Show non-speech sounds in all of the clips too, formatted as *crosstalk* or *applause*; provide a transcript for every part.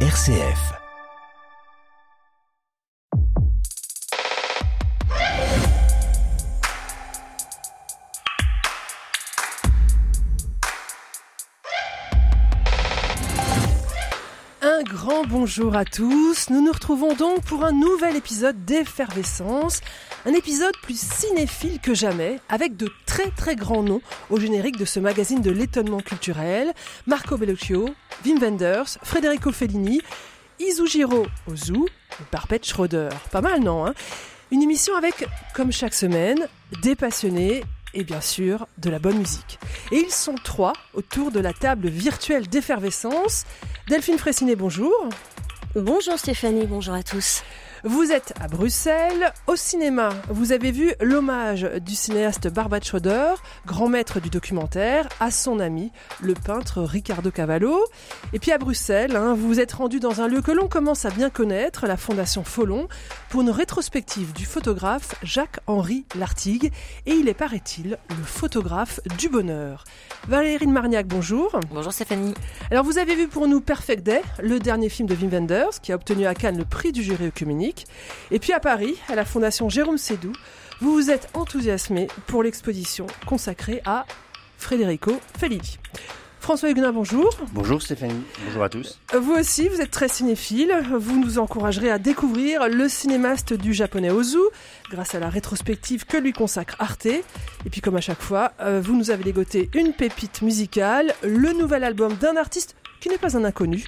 RCF. Bonjour à tous. Nous nous retrouvons donc pour un nouvel épisode d'Effervescence. Un épisode plus cinéphile que jamais, avec de très très grands noms au générique de ce magazine de l'étonnement culturel. Marco Bellocchio, Wim Wenders, Federico Fellini, Izujiro Ozu et Schroeder. Pas mal, non hein? Une émission avec, comme chaque semaine, des passionnés et bien sûr de la bonne musique. Et ils sont trois autour de la table virtuelle d'effervescence. Delphine Fressinet, bonjour. Bonjour Stéphanie, bonjour à tous. Vous êtes à Bruxelles, au cinéma. Vous avez vu l'hommage du cinéaste Barbara Schroeder, grand maître du documentaire, à son ami, le peintre Ricardo Cavallo. Et puis à Bruxelles, hein, vous vous êtes rendu dans un lieu que l'on commence à bien connaître, la Fondation Follon, pour une rétrospective du photographe Jacques-Henri Lartigue. Et il est, paraît-il, le photographe du bonheur. Valérie Marniac, bonjour. Bonjour Stéphanie. Alors vous avez vu pour nous Perfect Day, le dernier film de Wim Wenders, qui a obtenu à Cannes le prix du jury œcuménique. Et puis à Paris, à la Fondation Jérôme Sédou, vous vous êtes enthousiasmé pour l'exposition consacrée à Federico Fellini. François Huguenin, bonjour. Bonjour Stéphanie, bonjour à tous. Vous aussi, vous êtes très cinéphile. Vous nous encouragerez à découvrir le cinémaste du japonais Ozu grâce à la rétrospective que lui consacre Arte. Et puis comme à chaque fois, euh, vous nous avez dégoté une pépite musicale, le nouvel album d'un artiste qui n'est pas un inconnu,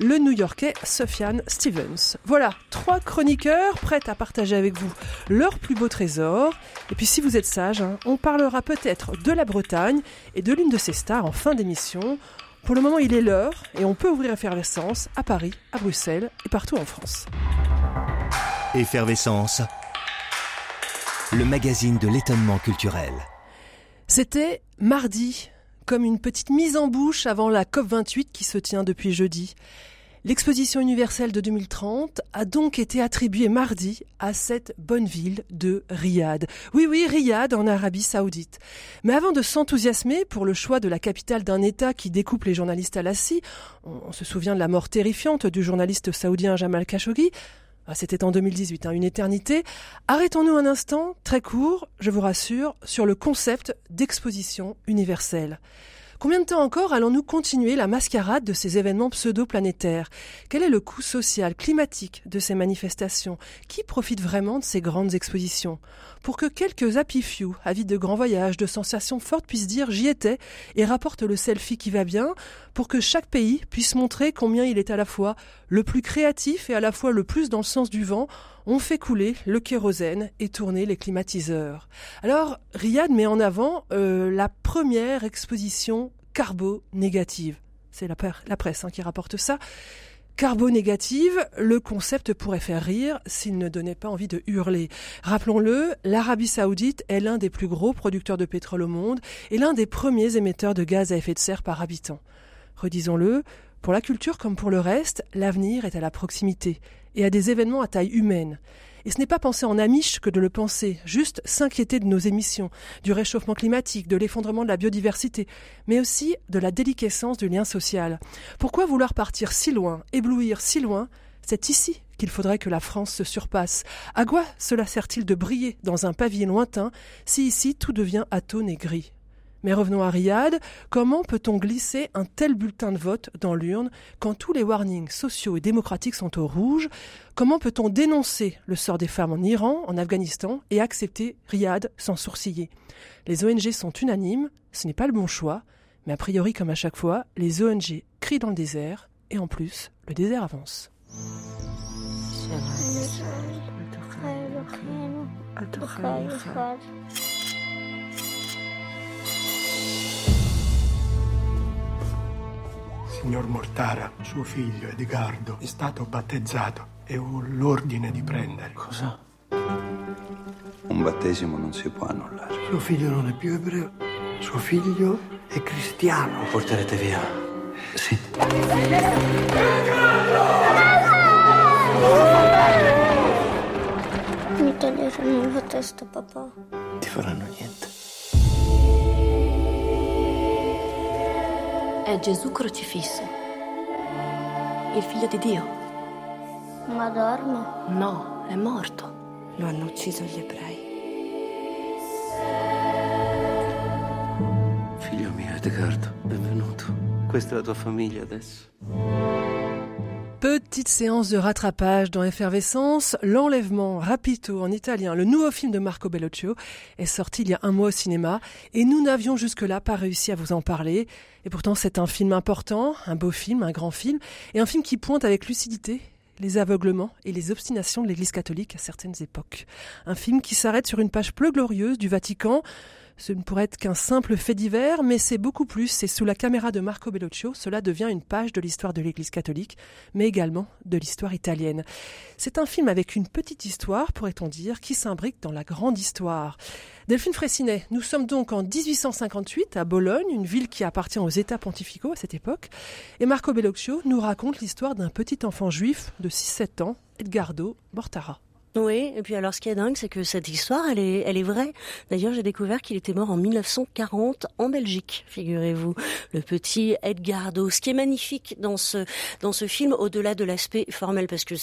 le New-Yorkais Sofiane Stevens. Voilà, trois chroniqueurs prêts à partager avec vous leurs plus beaux trésors. Et puis si vous êtes sage, hein, on parlera peut-être de la Bretagne et de l'une de ses stars en fin d'émission. Pour le moment, il est l'heure et on peut ouvrir Effervescence à Paris, à Bruxelles et partout en France. Effervescence, le magazine de l'étonnement culturel. C'était mardi, comme une petite mise en bouche avant la COP28 qui se tient depuis jeudi. L'exposition universelle de 2030 a donc été attribuée mardi à cette bonne ville de Riyad. Oui, oui, Riyad en Arabie saoudite. Mais avant de s'enthousiasmer pour le choix de la capitale d'un État qui découpe les journalistes à la scie, on se souvient de la mort terrifiante du journaliste saoudien Jamal Khashoggi, c'était en 2018, hein, une éternité. Arrêtons-nous un instant, très court, je vous rassure, sur le concept d'exposition universelle. Combien de temps encore allons-nous continuer la mascarade de ces événements pseudo-planétaires? Quel est le coût social, climatique de ces manifestations? Qui profite vraiment de ces grandes expositions? Pour que quelques happy few, avides de grands voyages, de sensations fortes, puissent dire j'y étais et rapportent le selfie qui va bien, pour que chaque pays puisse montrer combien il est à la fois le plus créatif et à la fois le plus dans le sens du vent, on fait couler le kérosène et tourner les climatiseurs. Alors, Riyad met en avant euh, la première exposition carbo-négative. C'est la, presse hein, qui rapporte ça. Carbo-négative, le concept pourrait faire rire s'il ne donnait pas envie de hurler. Rappelons-le, l'Arabie saoudite est l'un des plus gros producteurs de pétrole au monde et l'un des premiers émetteurs de gaz à effet de serre par habitant. Redisons-le, pour la culture comme pour le reste, l'avenir est à la proximité et à des événements à taille humaine. Et ce n'est pas penser en amiche que de le penser, juste s'inquiéter de nos émissions, du réchauffement climatique, de l'effondrement de la biodiversité, mais aussi de la déliquescence du lien social. Pourquoi vouloir partir si loin, éblouir si loin? C'est ici qu'il faudrait que la France se surpasse. À quoi cela sert-il de briller dans un pavillon lointain si ici tout devient atone et gris? Mais revenons à Riyad, comment peut-on glisser un tel bulletin de vote dans l'urne quand tous les warnings sociaux et démocratiques sont au rouge? Comment peut-on dénoncer le sort des femmes en Iran, en Afghanistan et accepter Riyad sans sourciller? Les ONG sont unanimes, ce n'est pas le bon choix, mais a priori comme à chaque fois, les ONG crient dans le désert et en plus, le désert avance. Signor Mortara, suo figlio Edgardo è stato battezzato e ho l'ordine di prendere. Cosa? Un battesimo non si può annullare. Suo figlio non è più ebreo, suo figlio è cristiano. Lo porterete via. Sì. Mi taglieranno la testa, papà. Ti faranno niente. È Gesù crocifisso. il figlio di Dio. Ma dorme? No, è morto. Lo hanno ucciso gli ebrei. Figlio mio, Edgardo, benvenuto. Questa è la tua famiglia adesso. Petite séance de rattrapage dans Effervescence, L'enlèvement rapito en italien, le nouveau film de Marco Bellocchio, est sorti il y a un mois au cinéma et nous n'avions jusque-là pas réussi à vous en parler. Et pourtant c'est un film important, un beau film, un grand film, et un film qui pointe avec lucidité les aveuglements et les obstinations de l'Église catholique à certaines époques. Un film qui s'arrête sur une page peu glorieuse du Vatican, ce ne pourrait être qu'un simple fait divers, mais c'est beaucoup plus, et sous la caméra de Marco Bellocchio, cela devient une page de l'histoire de l'Église catholique, mais également de l'histoire italienne. C'est un film avec une petite histoire, pourrait-on dire, qui s'imbrique dans la grande histoire. Delphine Fraissinet, nous sommes donc en 1858 à Bologne, une ville qui appartient aux États pontificaux à cette époque, et Marco Bellocchio nous raconte l'histoire d'un petit enfant juif de 6-7 ans, Edgardo Mortara. Oui, et puis alors ce qui est dingue, c'est que cette histoire, elle est, elle est vraie. D'ailleurs, j'ai découvert qu'il était mort en 1940 en Belgique, figurez-vous, le petit Edgardo. Ce qui est magnifique dans ce dans ce film, au-delà de l'aspect formel, parce que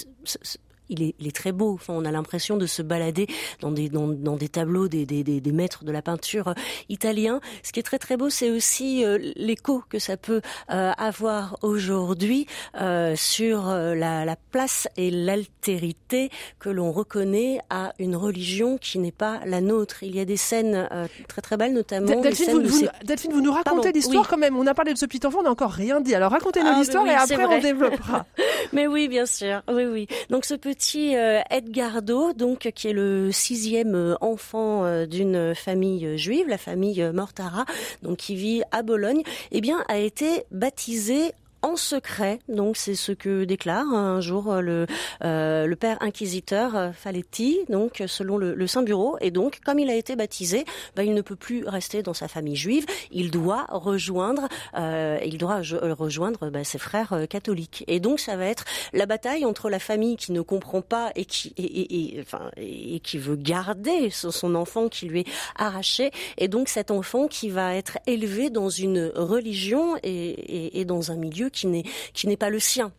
il est, il est, très beau. Enfin, on a l'impression de se balader dans des, dans, dans des tableaux des, des, des, maîtres de la peinture italien. Ce qui est très très beau, c'est aussi euh, l'écho que ça peut euh, avoir aujourd'hui euh, sur la, la, place et l'altérité que l'on reconnaît à une religion qui n'est pas la nôtre. Il y a des scènes très très belles, notamment. Delphine, vous, Delphine, vous nous racontez l'histoire quand même. On a parlé de ce petit enfant, on n'a encore rien dit. Alors racontez-nous ah, l'histoire et après on développera. *laughs* mais oui, bien sûr. Oui, oui. Donc ce petit petit euh, Edgardo, donc qui est le sixième euh, enfant euh, d'une famille juive, la famille Mortara, donc qui vit à Bologne, eh a été baptisé en secret. Donc c'est ce que déclare un jour euh, le, euh, le père inquisiteur euh, Faletti, donc selon le, le, Saint Bureau. Et donc, comme il a été baptisé, bah, il ne peut plus rester dans sa famille juive. Il doit rejoindre, euh, il doit rejoindre bah, ses frères catholiques. Et donc, ça va être la bataille entre la famille qui ne comprend pas et qui et, et, enfin, et qui veut garder son enfant qui lui est arraché, et donc cet enfant qui va être élevé dans une religion et, et dans un milieu qui n'est qui n'est pas le sien.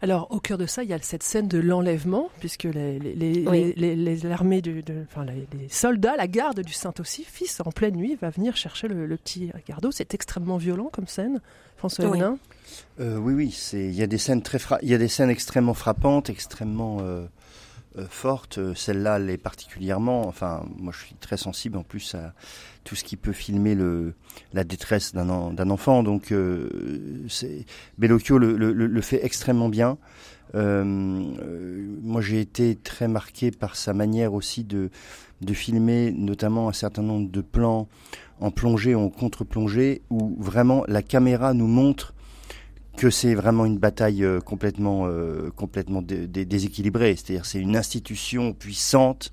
Alors, au cœur de ça, il y a cette scène de l'enlèvement, puisque les, les, les, les armées, de, de, enfin, les, soldats, la garde du Saint-Aussi, fils, en pleine nuit, va venir chercher le, petit Ricardo. C'est extrêmement violent comme scène, François oui. Euh, oui, oui, il y a des scènes très, il y a des scènes extrêmement frappantes, extrêmement euh, forte. Celle-là l'est particulièrement. Enfin, moi, je suis très sensible en plus à tout ce qui peut filmer le, la détresse d'un, enfant. Donc, euh, Bellocchio le, fait extrêmement bien. Euh, moi, j'ai été très marqué par sa manière aussi de, de filmer, notamment un certain nombre de plans en plongée, en contre-plongée, où vraiment la caméra nous montre que c'est vraiment une bataille euh, complètement, euh, complètement déséquilibrée. C'est-à-dire c'est une institution puissante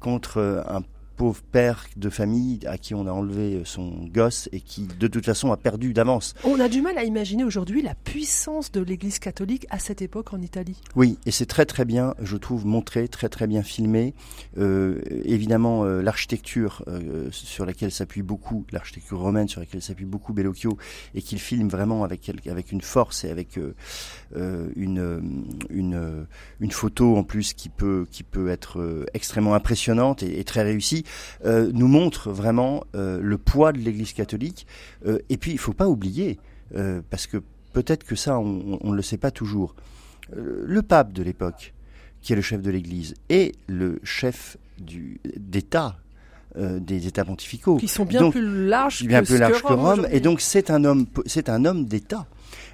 contre euh, un pauvre père de famille à qui on a enlevé son gosse et qui de toute façon a perdu d'avance. On a du mal à imaginer aujourd'hui la puissance de l'Église catholique à cette époque en Italie. Oui, et c'est très très bien, je trouve, montré, très très bien filmé. Euh, évidemment, euh, l'architecture euh, sur laquelle s'appuie beaucoup, l'architecture romaine sur laquelle s'appuie beaucoup Bellocchio, et qu'il filme vraiment avec avec une force et avec euh, euh, une une une photo en plus qui peut qui peut être extrêmement impressionnante et, et très réussie. Euh, nous montre vraiment euh, le poids de l'Église catholique. Euh, et puis, il faut pas oublier, parce que peut-être que ça, on, ne le sait pas toujours. le pape de l'époque, qui est le chef de l'Église, et le chef du d'État des États pontificaux, qui sont bien plus larges, bien plus larges que Rome, et donc c'est un homme, c'est un homme d'État.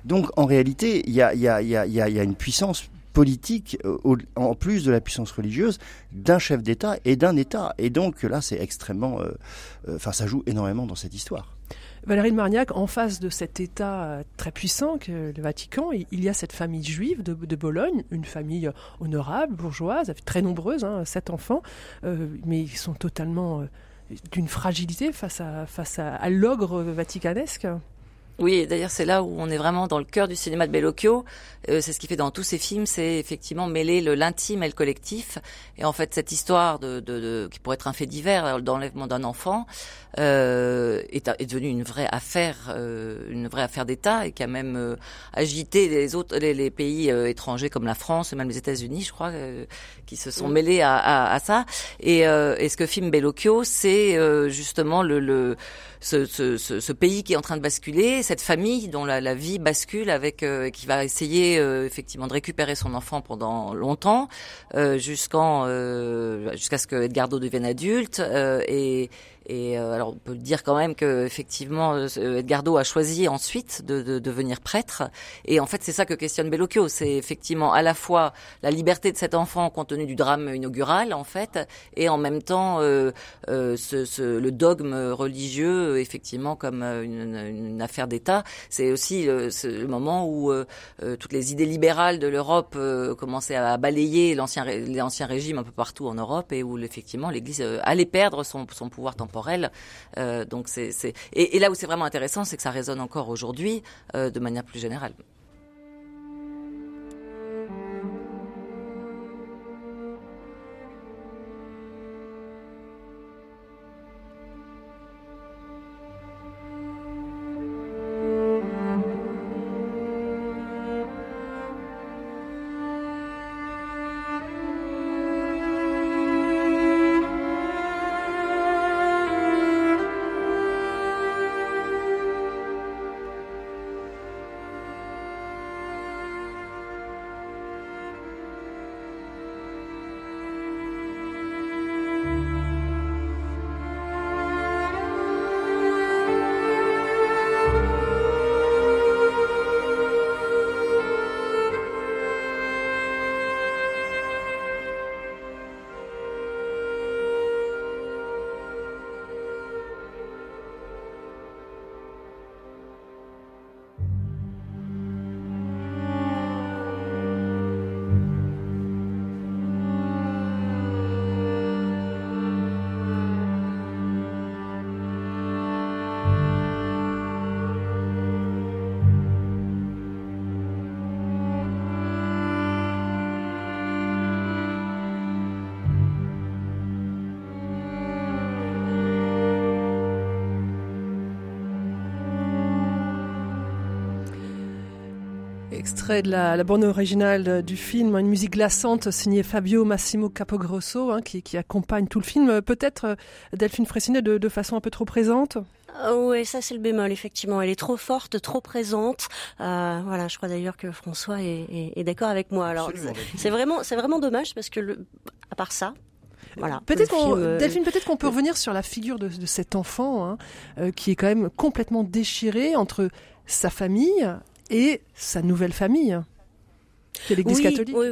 Donc en réalité, il y a, y, a, y, a, y a une puissance politique, euh, en plus de la puissance religieuse, d'un chef d'État et d'un État. Et donc là, c'est extrêmement... Euh, euh, enfin, ça joue énormément dans cette histoire. Valérie de Marignac, en face de cet État très puissant que le Vatican, il y a cette famille juive de, Bologne, une famille honorable, bourgeoise, très nombreuse, hein, sept enfants, euh, mais ils sont totalement euh, d'une fragilité face à l'ogre vaticanesque. Oui, d'ailleurs c'est là où on est vraiment dans le cœur du cinéma de Bellocchio. Euh, c'est ce qu'il fait dans tous ses films, c'est effectivement mêler le l'intime et le collectif. Et en fait, cette histoire de, de, de qui pourrait être un fait divers d'enlèvement d'un enfant euh, est, est devenue une vraie affaire, euh, une vraie affaire d'État et qui a même euh, agité les autres les, les pays euh, étrangers comme la France et même les États-Unis, je crois, qui se sont mêlés à, à, à ça. Et, et, ce que filme Bellocchio, c'est justement le, le ce, ce, ce, pays qui est en train de basculer, cette famille dont la, la vie bascule avec qui va essayer euh, effectivement de récupérer son enfant pendant longtemps, euh, jusqu'en euh, jusqu'à ce que Edgardo devienne adulte et et euh, alors on peut dire quand même que effectivement euh, Edgardo a choisi ensuite de, de, devenir prêtre. Et en fait c'est ça que questionne Bellocchio, c'est effectivement à la fois la liberté de cet enfant compte tenu du drame inaugural en fait, et en même temps euh, euh ce, ce, le dogme religieux effectivement comme une, une affaire d'État. C'est aussi le, le, moment où toutes les idées libérales de l'Europe commençaient à balayer l'ancien régime un peu partout en Europe et où effectivement l'Église allait perdre son, son pouvoir temporel euh, et, là où c'est vraiment intéressant, c'est que ça résonne encore aujourd'hui euh, de manière plus générale. Extrait de la, la, bande originale du film, une musique glaçante signée Fabio Massimo Capogrosso, hein, qui, qui, accompagne tout le film. Peut-être euh, Delphine Fressinet de, de, façon un peu trop présente? Euh, Oui, ça c'est le bémol, effectivement. Elle est trop forte, trop présente. Euh, voilà, je crois d'ailleurs que François est, est, est d'accord avec moi. Alors, c'est vraiment, c'est vraiment dommage parce que, le, à part ça, voilà, peut-être qu'on, euh... Delphine, peut-être qu'on peut revenir sur la figure de, de cet enfant hein, euh, qui est quand même complètement déchiré entre sa famille et sa nouvelle famille, qui est l'Église oui, catholique. Oui,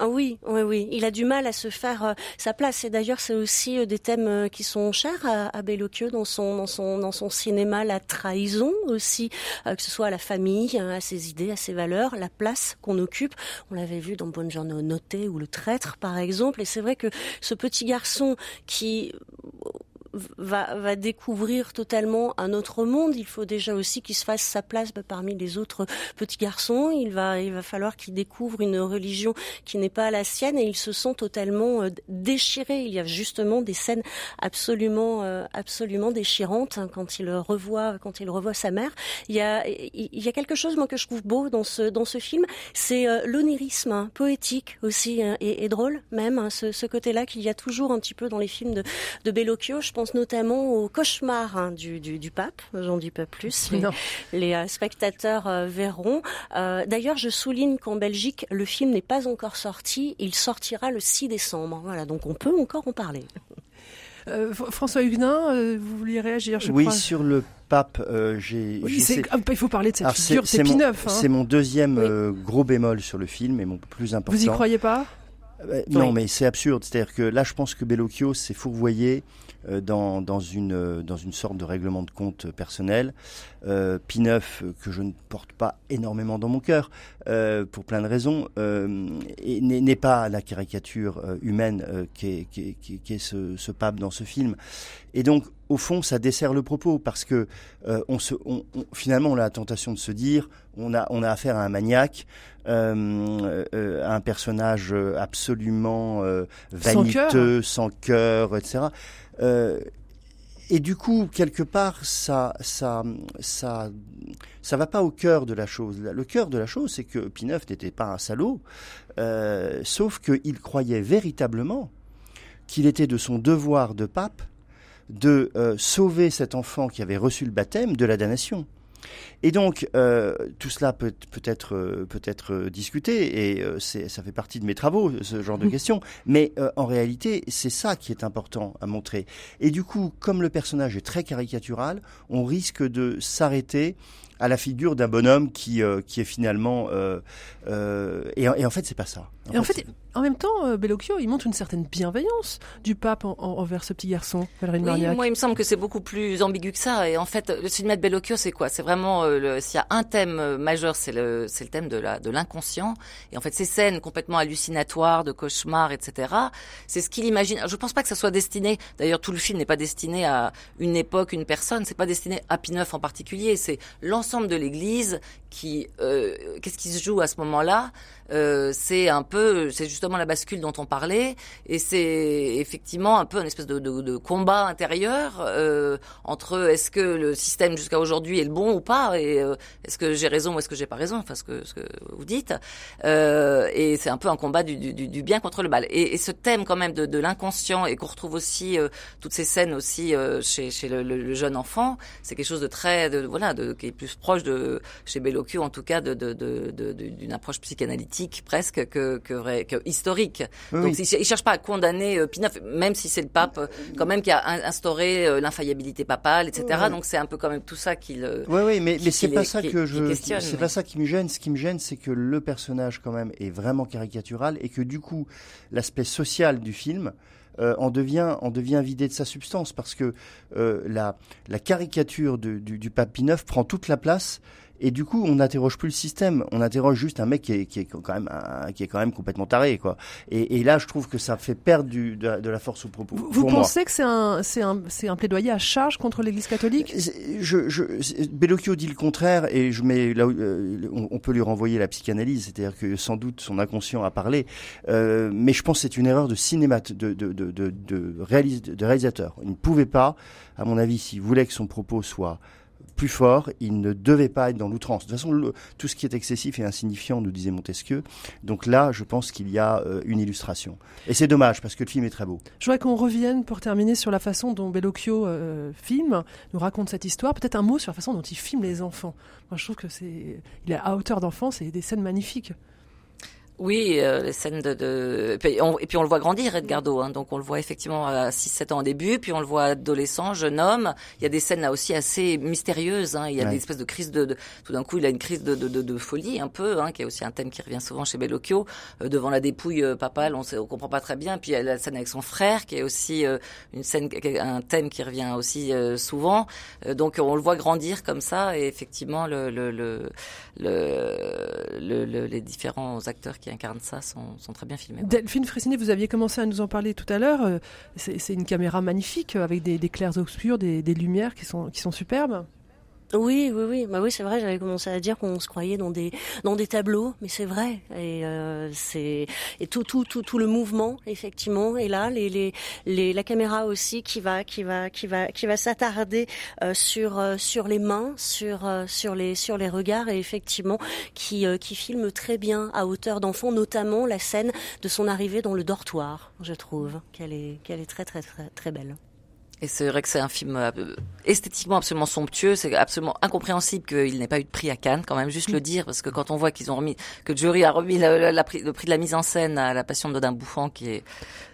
ah oui, oui, oui. Il a du mal à se faire euh, sa place. Et d'ailleurs, c'est aussi euh, des thèmes euh, qui sont chers à, à Bellocchio dans son, dans son, dans son cinéma, la trahison aussi, que ce soit à la famille, à ses idées, à ses valeurs, la place qu'on occupe. On l'avait vu dans Buongiorno Noté ou Le Traître, par exemple. Et c'est vrai que ce petit garçon qui va, va découvrir totalement un autre monde. Il faut déjà aussi qu'il se fasse sa place bah, parmi les autres petits garçons. Il va, il va falloir qu'il découvre une religion qui n'est pas la sienne et il se sent totalement euh, déchiré. Il y a justement des scènes absolument, euh, absolument déchirantes hein, quand il revoit, quand il revoit sa mère. Il y a, il y a quelque chose moi que je trouve beau dans ce, dans ce film, c'est euh, l'onirisme hein, poétique aussi hein, et, drôle même, ce, ce côté-là qu'il y a toujours un petit peu dans les films de, de Bellocchio. Je pense pense notamment au cauchemar hein, du, du, du, pape, j'en dis pas plus, *laughs* les, les euh, spectateurs euh, verront. Euh, D'ailleurs, je souligne qu'en Belgique, le film n'est pas encore sorti, il sortira le 6 décembre. Voilà, donc on peut encore en parler. Euh, François Huguenin, euh, vous vouliez réagir, je oui, crois. sur le pape, euh, j'ai. Oui, il faut parler de cette Alors figure, c'est Pineuf. C'est mon, hein. deuxième oui. gros bémol sur le film et mon plus important. Vous y croyez pas? Non, oui. mais c'est absurde. C'est-à-dire que là, je pense que Bellocchio s'est fourvoyé euh, dans, dans, une, euh, dans une sorte de règlement de compte personnel. Euh, Pineuf, que je ne porte pas énormément dans mon cœur, euh, pour plein de raisons, euh, n'est pas la caricature humaine qu'est qu qu qu ce, ce pape dans ce film. Et donc, au fond, ça dessert le propos parce que euh, on se, on, finalement, on a la tentation de se dire, on a, on a affaire à un maniaque, euh, euh, à un personnage absolument vaniteux, sans cœur, etc. et du coup, quelque part, ça, ça, ça, ça va pas au cœur de la chose. Le cœur de la chose, c'est que Pineuf n'était pas un salaud, sauf qu'il croyait véritablement qu'il était de son devoir de pape de euh, sauver cet enfant qui avait reçu le baptême de la damnation. Et donc, euh, tout cela peut, peut être, euh, peut être discuté, et ça fait partie de mes travaux, ce genre de questions, mais en réalité, c'est ça qui est important à montrer. Et du coup, comme le personnage est très caricatural, on risque de s'arrêter à la figure d'un bonhomme qui, qui est finalement... et, et, en fait, c'est pas ça. En et en fait, en même temps, euh, Bellocchio, il montre une certaine bienveillance du pape envers ce petit garçon, oui, Moi, il me semble que c'est beaucoup plus ambigu que ça. Et en fait, le cinéma de Bellocchio, c'est quoi? C'est vraiment, euh, s'il y a un thème euh, majeur, c'est le, c'est le thème de la, de l'inconscient. Et en fait, ces scènes complètement hallucinatoires, de cauchemars, etc. C'est ce qu'il imagine. Je pense pas que ça soit destiné. D'ailleurs, tout le film n'est pas destiné à une époque, une personne. C'est pas destiné à Pineuf en particulier. C'est l'ensemble de l'Église qui, qu'est-ce qui se joue à ce moment-là euh, c'est un peu, c'est justement la bascule dont on parlait, et c'est effectivement un peu une espèce de, de, de combat intérieur euh, entre est-ce que le système jusqu'à aujourd'hui est le bon ou pas, et euh, est-ce que j'ai raison ou est-ce que j'ai pas raison, enfin ce que, ce que vous dites, euh, et c'est un peu un combat du, du, du, bien contre le mal. Et, et, ce thème quand même de, de l'inconscient et qu'on retrouve aussi toutes ces scènes aussi chez, chez le, le, jeune enfant, c'est quelque chose de très, de, voilà, de, qui est plus proche de chez En tout cas de d'une approche psychanalytique presque que, que, que historique. Donc il, il, cherche pas à condamner euh, Pie même si c'est le pape euh, quand même qui a instauré euh, l'infaillibilité papale, etc. Donc c'est un peu quand même tout ça qu'il. Oui, oui, mais, mais c'est pas ça que je. C'est pas ça qui me gêne. Ce qui me gêne, c'est que le personnage quand même est vraiment caricatural et que du coup l'aspect social du film. Euh, en devient en devient vidé de sa substance parce que euh, la la caricature du, du pape Pie prend toute la place et du coup, on n'interroge plus le système, on interroge juste un mec qui est, qui est quand même qui est quand même complètement taré, quoi. Et, et, là, je trouve que ça fait perdre du, de, de, la force au propos. Vous, pensez que c'est un, c'est un, c'est un plaidoyer à charge contre l'Église catholique? Je, je, Bellocchio dit le contraire, et je mets là, euh, on, peut lui renvoyer la psychanalyse, c'est-à-dire que sans doute son inconscient a parlé, euh, mais je pense que c'est une erreur de cinéma, de, de, de, de, de réalisateur. Il ne pouvait pas, à mon avis, s'il voulait que son propos soit plus fort, il ne devait pas être dans l'outrance. De toute façon, tout ce qui est excessif et insignifiant, nous disait Montesquieu. Donc là, je pense qu'il y a euh, une illustration. Et c'est dommage, parce que le film est très beau. Je voudrais qu'on revienne, pour terminer, sur la façon dont Bellocchio euh, filme, nous raconte cette histoire. Peut-être un mot sur la façon dont il filme les enfants. Moi, je trouve que c'est... Il est à hauteur d'enfant, c'est des scènes magnifiques. Oui, euh, les scènes de, de... Et, puis on, et, puis on, le voit grandir Edgardo, hein, donc on le voit effectivement à 6-7 ans au début, puis on le voit adolescent, jeune homme. Il y a des scènes là aussi assez mystérieuses. Hein. Il y a des espèces de crises de, de... tout d'un coup, il a une crise de, de folie un peu, hein, qui est aussi un thème qui revient souvent chez Bellocchio. Euh, devant la dépouille euh, papale, on ne on comprend pas très bien. Puis il y a la scène avec son frère, qui est aussi euh, une scène, un thème qui revient aussi souvent. donc on le voit grandir comme ça, et effectivement le, le, le, le les différents acteurs qui incarnent ça sont, très bien filmés. Delphine Fressinet, vous aviez commencé à nous en parler tout à l'heure. Euh, c'est une caméra magnifique avec des, des clairs obscurs, des, des, lumières qui sont, qui sont superbes. Oui, oui, oui. Bah oui, c'est vrai. J'avais commencé à dire qu'on se croyait dans des dans des tableaux, mais c'est vrai. Et euh, c'est et tout tout tout tout le mouvement effectivement. Et là, les les, les la caméra aussi qui va qui va qui va qui va s'attarder euh, sur euh, sur les mains, sur euh, sur les sur les regards et effectivement qui euh, qui filme très bien à hauteur d'enfant, notamment la scène de son arrivée dans le dortoir. Je trouve qu'elle est qu'elle est très très très très belle. Et c'est vrai que c'est un film euh, esthétiquement absolument somptueux. C'est absolument incompréhensible qu'il n'ait pas eu de prix à Cannes, quand même, juste le mm. dire, parce que quand on voit qu'ils ont remis, que le jury a remis le, prix, de la mise en scène à La Passion de Dodin Bouffant, qui est,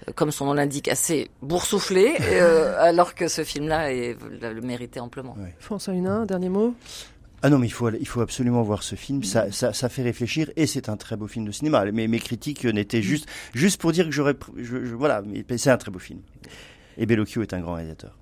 euh, comme son nom l'indique, assez boursouflé, euh, *laughs* alors que ce film-là le méritait amplement. François Hunin, dernier mot? Ah non, mais il faut, il faut absolument voir ce film. Ça, ça, ça fait réfléchir et c'est un très beau film de cinéma. Mais mes critiques n'étaient juste, juste pour dire que j'aurais, je, voilà, mais c'est un très beau film. Et Bellocchio est un grand réalisateur.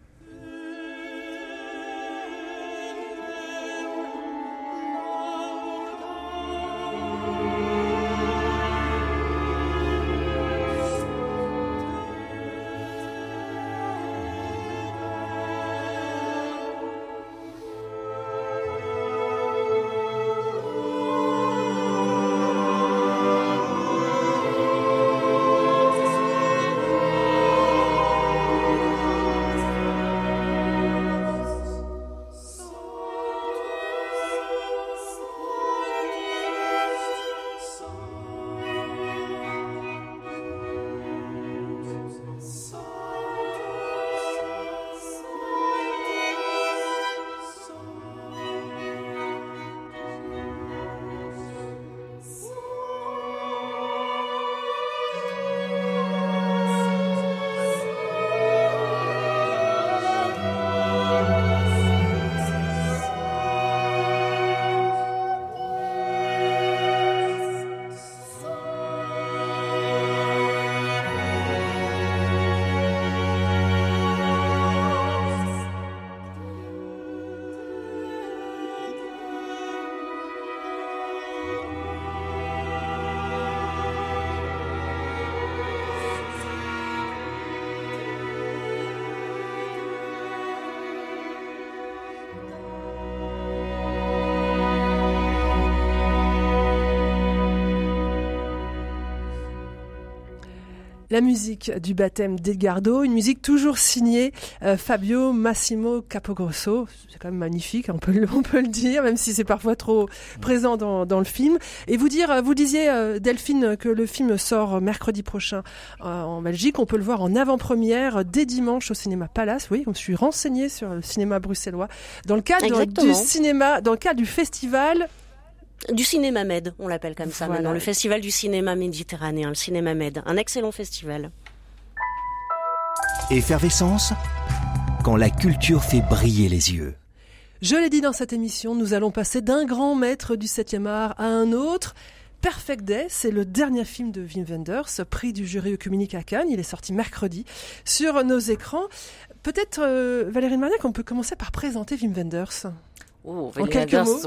La musique du baptême d'Edgardo, une musique toujours signée euh, Fabio Massimo Capogrosso. C'est quand même magnifique, on peut, le, *laughs* on peut le dire, même si c'est parfois trop présent dans, dans, le film. Et vous dire, vous disiez euh, Delphine que le film sort mercredi prochain euh, en Belgique. On peut le voir en avant-première dès dimanche au cinéma Palace. Oui, je me suis renseignée sur le cinéma bruxellois dans le cadre du cinéma, dans le cadre du festival du cinéma Med, on l'appelle comme ça maintenant, le festival du cinéma méditerranéen, le cinéma Med, un excellent festival. Effervescence quand la culture fait briller les yeux. Je l'ai dit dans cette émission, nous allons passer d'un grand maître du 7e art à un autre. Perfect Day, c'est le dernier film de Wim Wenders, prix du jury œcuménique à Cannes. Il est sorti mercredi sur nos écrans. Peut-être, euh, Valérie Marniac, on peut commencer par présenter Wim Wenders. Oh,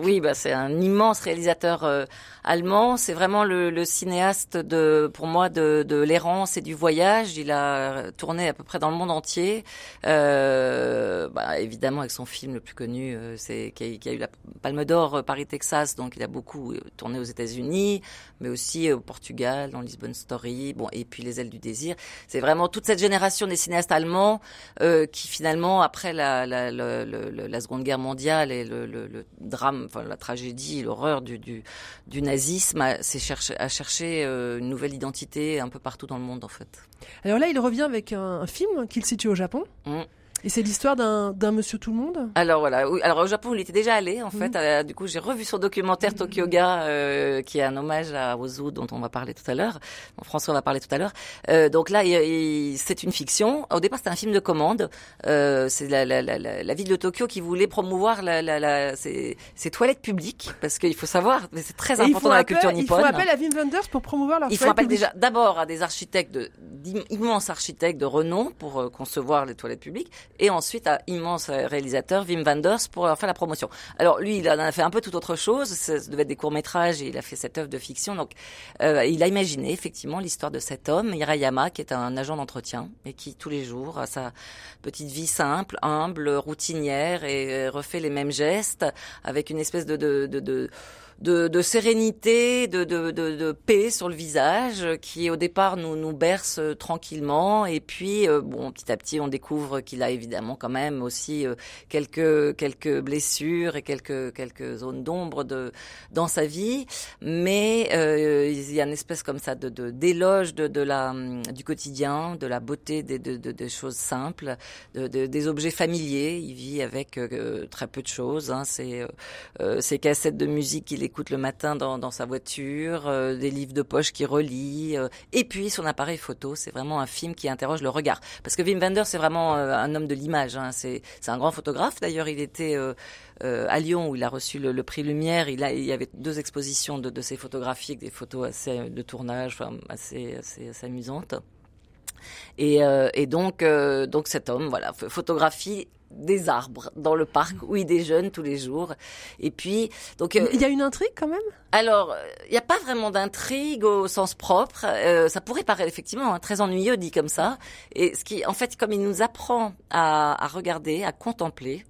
oui, bah, c'est un immense réalisateur euh, allemand. C'est vraiment le, le, cinéaste de, pour moi, de, de l'errance et du voyage. Il a tourné à peu près dans le monde entier. Euh, bah, évidemment, avec son film le plus connu, euh, c'est qui, qui, a eu la Palme d'Or euh, Paris Texas. Donc, il a beaucoup tourné aux États-Unis, mais aussi au Portugal, dans Lisbon Story. Bon, et puis Les Ailes du désir. C'est vraiment toute cette génération des cinéastes allemands qui finalement, après la, la, la, la Seconde Guerre mondiale et le le, drame, enfin la tragédie, l'horreur du, du, du, nazisme, a, cherché, à chercher euh, une nouvelle identité un peu partout dans le monde en fait. Alors là, il revient avec un, film qu'il situe au Japon. Mmh. Et c'est l'histoire d'un monsieur tout le monde? Alors voilà, oui. alors au Japon, il était déjà allé en fait. Euh, du coup, j'ai revu son documentaire Tokyo Ga, euh, qui est un hommage à Ozu dont on va parler tout à l'heure. François va parler tout à l'heure. Euh, donc là, c'est une fiction. Au départ, c'était un film de commande. Euh, c'est la, la, la, la, ville de Tokyo qui voulait promouvoir la, la, ses, ses, toilettes publiques parce qu'il faut savoir, mais c'est très important dans la culture nippone. Il faut appel à Wim Wenders pour promouvoir leur Il faut appel déjà d'abord à des architectes, d'immenses architectes de renom pour euh, concevoir les toilettes publiques et ensuite à immense réalisateur Wim Wenders pour faire la promotion. Alors lui, il en a fait un peu tout autre chose, ça devait être des courts-métrages et il a fait cette œuvre de fiction. Donc euh, il a imaginé effectivement l'histoire de cet homme, Hirayama, qui est un agent d'entretien et qui tous les jours a sa petite vie simple, humble, routinière et refait les mêmes gestes avec une espèce de, de, de, de de, de sérénité, de, de, de, paix sur le visage, qui au départ nous, nous berce euh, tranquillement. Et puis, euh, bon, petit à petit, on découvre qu'il a évidemment quand même aussi euh, quelques quelques blessures et quelques quelques zones d'ombre de dans sa vie. Mais il y a une espèce comme ça de d'éloge de, de, la du quotidien, de la beauté des, de, de, choses simples, de, des objets familiers. Il vit avec très peu de choses. Hein. C'est ces cassettes de musique qu'il écoute le matin dans, sa voiture, euh, des livres de poche qu'il relit, euh, et puis son appareil photo. C'est vraiment un film qui interroge le regard. Parce que Wim Wenders, c'est vraiment euh, un homme de l'image. Hein. C'est un grand photographe. D'ailleurs, il était à Lyon où il a reçu le, prix Lumière. Il, a, il y avait deux expositions de, ses photographies, des photos assez de tournage, assez, assez amusantes. Et, et donc, donc cet homme, voilà, photographie des arbres dans le parc où il déjeune tous les jours. Et puis, donc euh, il y a une intrigue quand même? Alors, il n'y a pas vraiment d'intrigue au sens propre. Euh, ça pourrait paraître effectivement hein, très ennuyeux dit comme ça. Et ce qui, en fait, comme il nous apprend à, à regarder, à contempler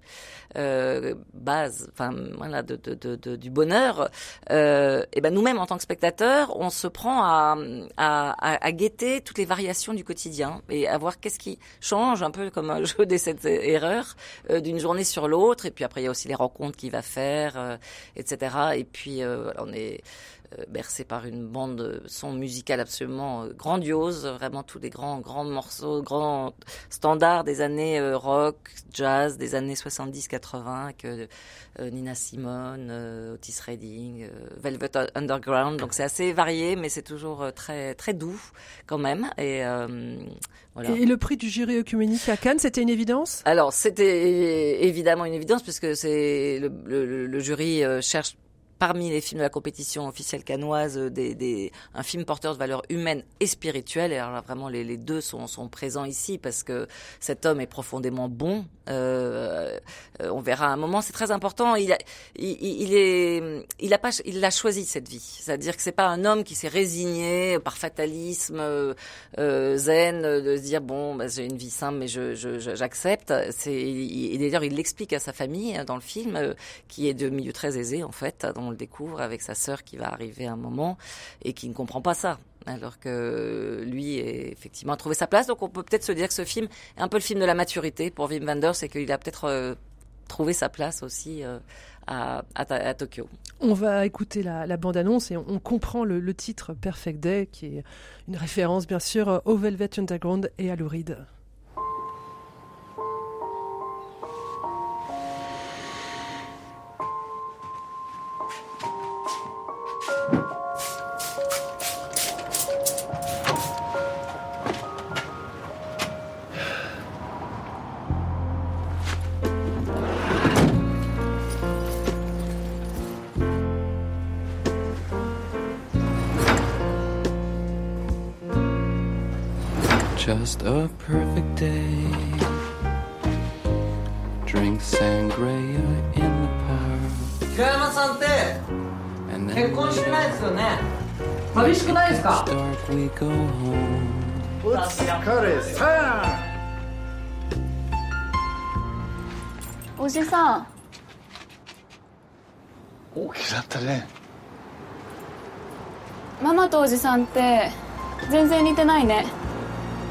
euh, base, enfin voilà, de, de, de, du bonheur, euh, et ben nous-mêmes en tant que spectateurs, on se prend à, à, à, guetter toutes les variations du quotidien et à voir qu'est-ce qui change, un peu comme un *laughs* jeu des sept erreurs euh, d'une journée sur l'autre. Et puis après, il y a aussi les rencontres qu'il va faire, euh, etc. Et puis euh, on est bercé par une bande son musical absolument euh, grandiose, vraiment tous les grands grands morceaux, grands standards des années euh, rock, jazz des années 70-80 que Nina Simone, Otis Redding, Velvet Underground. Donc c'est assez varié, mais c'est toujours très très doux quand même. Et voilà. Et le prix du jury œcuménique à Cannes, c'était une évidence? Alors, c'était évidemment une évidence puisque c'est le, le, le, jury cherche parmi les films de la compétition officielle canoise euh, des, des, un film porteur de valeurs humaines et spirituelles. Et alors là, vraiment, les, les deux sont, sont, présents ici parce que cet homme est profondément bon. Euh, euh, on verra à un moment. C'est très important. Il a, il, il, est, il a pas, il a choisi cette vie. C'est-à-dire que c'est pas un homme qui s'est résigné par fatalisme euh, euh zen de se dire bon, bah, j'ai une vie simple, mais je, j'accepte. C'est, et d'ailleurs, il l'explique à sa famille hein, dans le film, qui est de milieu très aisé en fait, on le découvre avec sa sœur qui va arriver un moment et qui ne comprend pas ça. alors que lui est effectivement a trouvé sa place. Donc on peut peut-être se dire que ce film est un peu le film de la maturité pour Wim Wenders c'est qu'il a peut-être euh, trouvé sa place aussi euh, à, à, Tokyo. On va écouter la, bande-annonce et on, comprend le, le, titre Perfect Day, qui est une référence bien sûr au Velvet Underground et à Lou just a perfect day. Drink sangria in the park. 平山さんって結婚してないですよね。寂しくないですか？お疲れさおじさん。大きくなったね。ママとおじさんって全然似てないね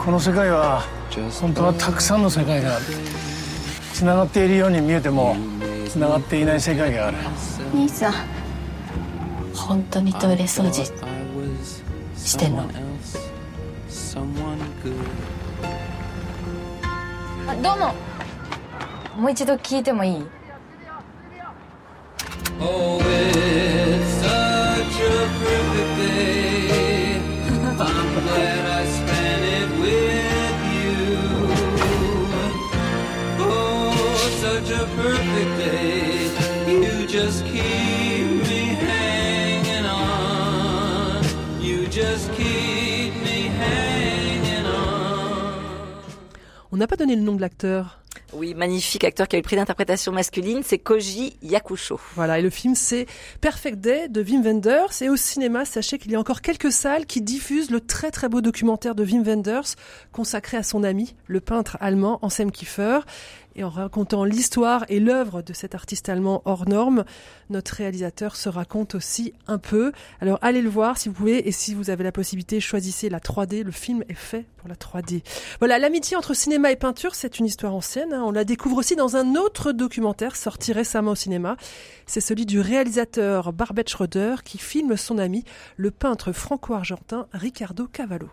この世界は本当はたくさんの世界がある。つながっているように見えてもつながっていない世界がある。兄さん本当にトイレ掃除してんの？あどうも。もう一度聞いてもいい？Oh, n'a pas donné le nom de l'acteur. Oui, magnifique acteur qui a eu le prix d'interprétation masculine, c'est Koji Yakusho. Voilà, et le film c'est Perfect Day de Wim Wenders. Et au cinéma, sachez qu'il y a encore quelques salles qui diffusent le très très beau documentaire de Wim Wenders consacré à son ami, le peintre allemand Anselm Kiefer. Et en racontant l'histoire et l'œuvre de cet artiste allemand hors norme, notre réalisateur se raconte aussi un peu. Alors allez le voir si vous pouvez et si vous avez la possibilité, choisissez la 3D. Le film est fait pour la 3D. Voilà, l'amitié entre cinéma et peinture, c'est une histoire ancienne. Hein. On la découvre aussi dans un autre documentaire sorti récemment au cinéma. C'est celui du réalisateur Barbet Schroeder qui filme son ami, le peintre franco-argentin Ricardo Cavallo.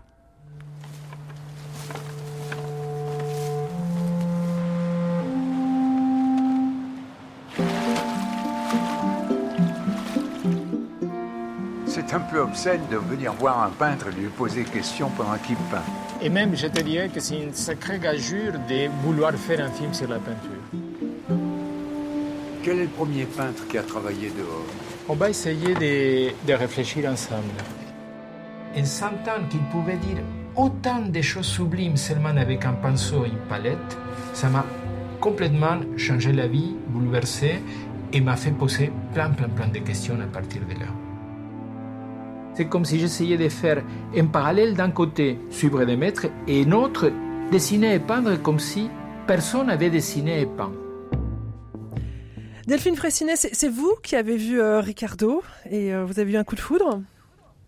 C'est un peu obscène de venir voir un peintre et lui poser des questions pendant qu'il peint. Et même, je te dirais que c'est une sacrée gageure de vouloir faire un film sur la peinture. Quel est le premier peintre qui a travaillé dehors? On va essayer de, de réfléchir ensemble. En sentant qu'il pouvait dire autant de choses sublimes seulement avec un pinceau et une palette, ça m'a complètement changé la vie, bouleversé et m'a fait poser plein, plein, plein de questions à partir de là. C'est comme si j'essayais de faire en parallèle d'un côté suivre des maîtres et un autre dessiner et peindre comme si personne n'avait dessiné et peint. Delphine Fressinet, c'est vous qui avez vu euh, Ricardo et euh, vous avez eu un coup de foudre?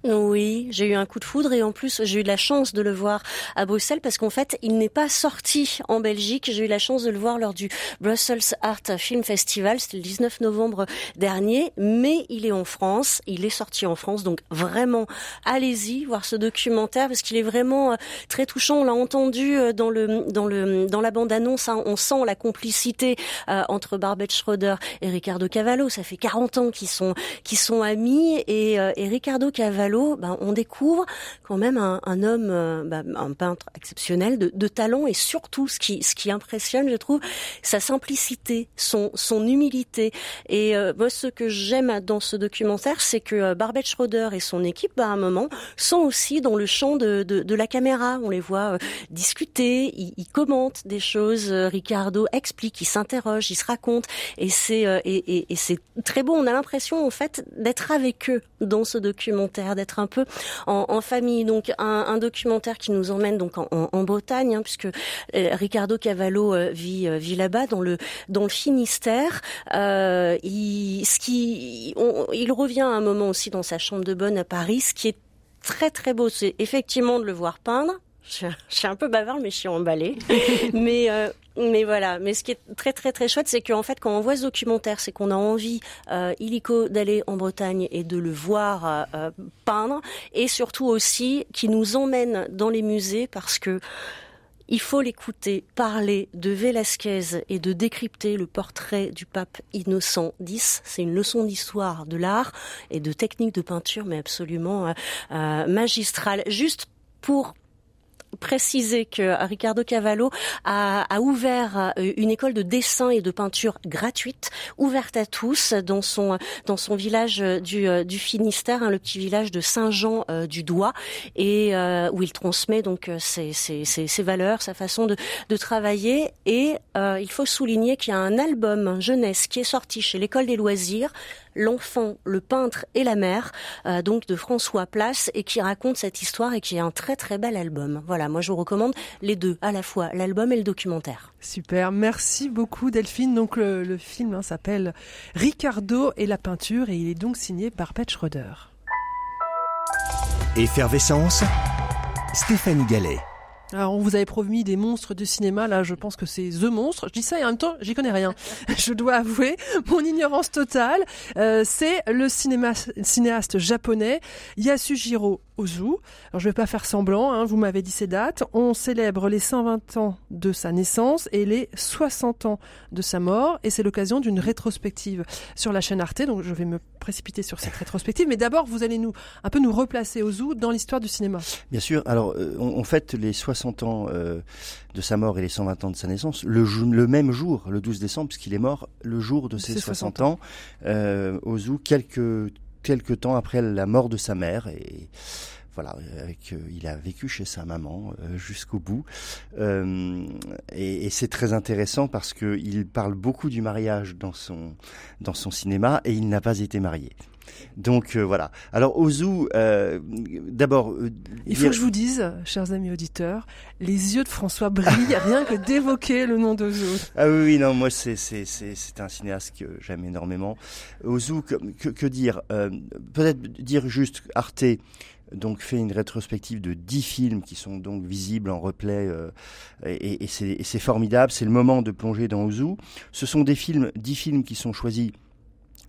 Oui, j'ai eu un coup de foudre et en plus j'ai eu la chance de le voir à Bruxelles parce qu'en fait il n'est pas sorti en Belgique. J'ai eu la chance de le voir lors du Brussels Art Film Festival, c'était le 19 novembre dernier, mais il est en France, il est sorti en France, donc vraiment allez-y voir ce documentaire parce qu'il est vraiment euh, très touchant. On l'a entendu euh, dans le dans le dans la bande annonce, hein. on sent la complicité euh, entre Barbette Schroeder et Ricardo Cavallo. Ça fait 40 ans qu'ils sont qu'ils sont amis et, et Ricardo Cavallo ben, on découvre quand même un, homme, euh, ben, un peintre exceptionnel de, talent et surtout ce qui, impressionne, je trouve, sa simplicité, son, humilité. Et euh, moi, ce que j'aime dans ce documentaire, c'est que euh, Barbette Schroeder et son équipe, ben, à un moment, sont aussi dans le champ de, la caméra. On les voit discuter, ils, commentent des choses. Ricardo explique, il s'interroge, il se raconte, et c'est et c'est très beau. On a l'impression en fait d'être avec eux dans ce documentaire d'être un peu en, famille. Donc un, documentaire qui nous emmène donc en, Bretagne, hein, puisque euh, Ricardo Cavallo euh, vit, euh, vit là-bas dans le dans le Finistère. il, ce qui, il revient à un moment aussi dans sa chambre de bonne à Paris, ce qui est très très beau, c'est effectivement de le voir peindre. Je, suis un peu bavarde, mais je suis emballée. *laughs* mais euh, mais voilà. Mais ce qui est très très très chouette, c'est qu'en fait, quand on voit ce documentaire, c'est qu'on a envie, euh, illico, d'aller en Bretagne et de le voir euh, euh, peindre, et surtout aussi qui nous emmène dans les musées parce que il faut l'écouter parler de Velasquez et de décrypter le portrait du pape Innocent X. C'est une leçon d'histoire de l'art et de technique de peinture, mais absolument euh magistrale. Juste pour préciser que Ricardo Cavallo a, a, ouvert euh, une école de dessin et de peinture gratuite, ouverte à tous dans son dans son village du, euh, du Finistère, hein, le petit village de Saint-Jean euh, du Doigt, et euh, où il transmet donc ses, ses, ses, valeurs, sa façon de, de travailler. Et euh, il faut souligner qu'il y a un album jeunesse qui est sorti chez l'école des loisirs L'enfant, le peintre et la mère, euh, donc de François Place, et qui raconte cette histoire et qui est un très très bel album. Voilà, moi je vous recommande les deux, à la fois l'album et le documentaire. Super, merci beaucoup Delphine. Donc le, le film hein, s'appelle Ricardo et la peinture et il est donc signé par Pet Schroeder. Effervescence, Stéphanie Gallet. Alors, on vous avait promis des monstres du cinéma. Là, je pense que c'est The Monstre. Je dis ça et en même temps, j'y connais rien. *laughs* je dois avouer mon ignorance totale. Euh, c'est le cinéaste japonais Yasujiro Ozu. Alors, je vais pas faire semblant. Hein, vous m'avez dit ces dates. On célèbre les 120 ans de sa naissance et les 60 ans de sa mort. Et c'est l'occasion d'une rétrospective sur la chaîne Arte. Donc, je vais me précipiter sur cette rétrospective. Mais d'abord, vous allez nous un peu nous replacer Ozu dans l'histoire du cinéma. Bien sûr. Alors, euh, on fête les 60 60 ans euh, de sa mort et les 120 ans de sa naissance, le, le même jour, le 12 décembre, puisqu'il est mort le jour de ses 60, 60 ans, euh, au zoo, quelques, quelques temps après la mort de sa mère. Et voilà, avec, euh, il a vécu chez sa maman euh, jusqu'au bout. Euh, et, et c'est très intéressant parce qu'il parle beaucoup du mariage dans son, dans son cinéma et il n'a pas été marié. Donc euh, voilà. Alors Ozu, euh, d'abord. Euh, Il faut dire... que je vous dise, chers amis auditeurs, les yeux de François brillent *laughs* rien que d'évoquer le nom d'Ozu. Ah oui, oui, non, moi c'est c'est c'est c'est un cinéaste que j'aime énormément. Ozu, que, que, que dire Peut-être dire juste Arte donc fait une rétrospective de dix films qui sont donc visibles en replay euh, et, et c'est formidable. C'est le moment de plonger dans Ozu. Ce sont des films, dix films qui sont choisis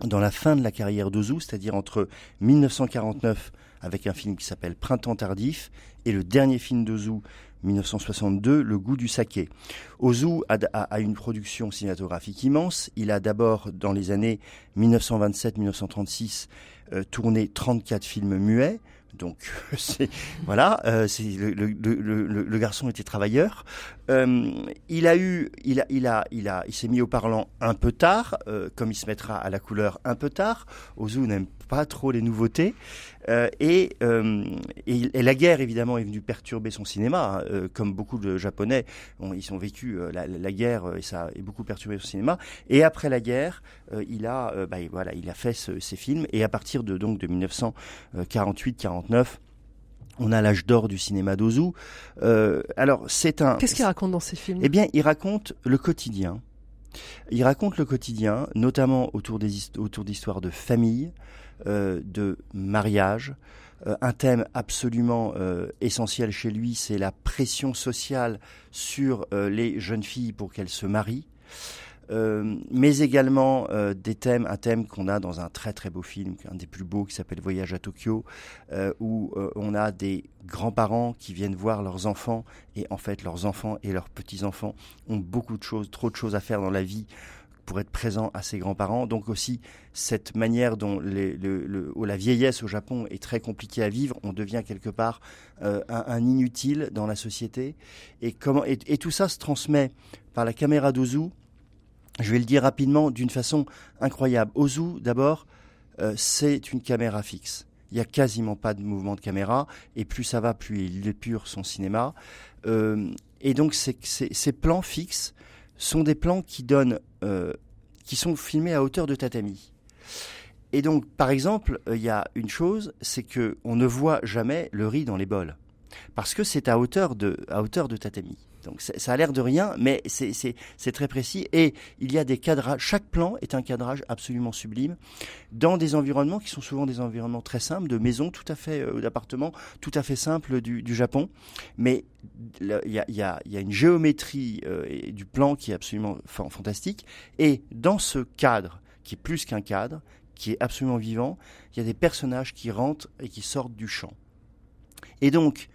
dans la fin de la carrière d'Ozu, c'est-à-dire entre 1949 avec un film qui s'appelle Printemps tardif et le dernier film d'Ozu 1962, Le goût du saké. Ozu a, une production cinématographique immense. Il a d'abord, dans les années 1927-1936, euh, tourné 34 films muets. Donc *laughs* voilà, euh, le, garçon était travailleur. Euh, il a eu, il a, il a, il a, il s'est mis au parlant un peu tard, euh, comme il se mettra à la couleur un peu tard. Ozu n'aime pas trop les nouveautés euh, et, et, et, la guerre évidemment est venue perturber son cinéma, hein, comme beaucoup de Japonais, on, ils ont vécu la, la, guerre et ça a beaucoup perturbé son cinéma. Et après la guerre, il a, bah, voilà, il a fait ce, ces films et à partir de donc de 1948-49 on a l'âge d'or du cinéma d'Ozu. Euh, alors c'est un. Qu'est-ce qu'il raconte dans ces films? Eh bien, il raconte le quotidien. Il raconte le quotidien, notamment autour des autour d'histoires de famille, euh, de mariage. Euh, un thème absolument euh, essentiel chez lui, c'est la pression sociale sur euh, les jeunes filles pour qu'elles se marient. Euh, mais également euh, des thèmes, un thème qu'on a dans un très très beau film, un des plus beaux qui s'appelle Voyage à Tokyo, euh, où on a des grands-parents qui viennent voir leurs enfants et en fait leurs enfants et leurs petits-enfants ont beaucoup de choses, trop de choses à faire dans la vie pour être présent à ses grands-parents. Donc aussi cette manière dont le, la vieillesse au Japon est très compliquée à vivre, on devient quelque part euh, un, inutile dans la société. Et, tout ça se transmet par la caméra d'Ozu je vais le dire rapidement d'une façon incroyable. Ozu, d'abord, euh, c'est une caméra fixe. Il n'y a quasiment pas de mouvement de caméra, et plus ça va, plus il épure son cinéma. Euh, et donc ces, plans fixes sont des plans qui donnent, euh, qui sont filmés à hauteur de tatami. Et donc, par exemple, il y a une chose, c'est que on ne voit jamais le riz dans les bols, parce que c'est à hauteur de, à hauteur de tatami. Donc ça a l'air de rien, mais c'est très précis. Et il y a des cadrages. Chaque plan est un cadrage absolument sublime dans des environnements qui sont souvent des environnements très simples, de maisons tout à fait, euh, d'appartements tout à fait simples du, Japon. Mais il y a, une géométrie euh, du plan qui est absolument fantastique. Et dans ce cadre, qui est plus qu'un cadre, qui est absolument vivant, il y a des personnages qui rentrent et qui sortent du champ. Et donc,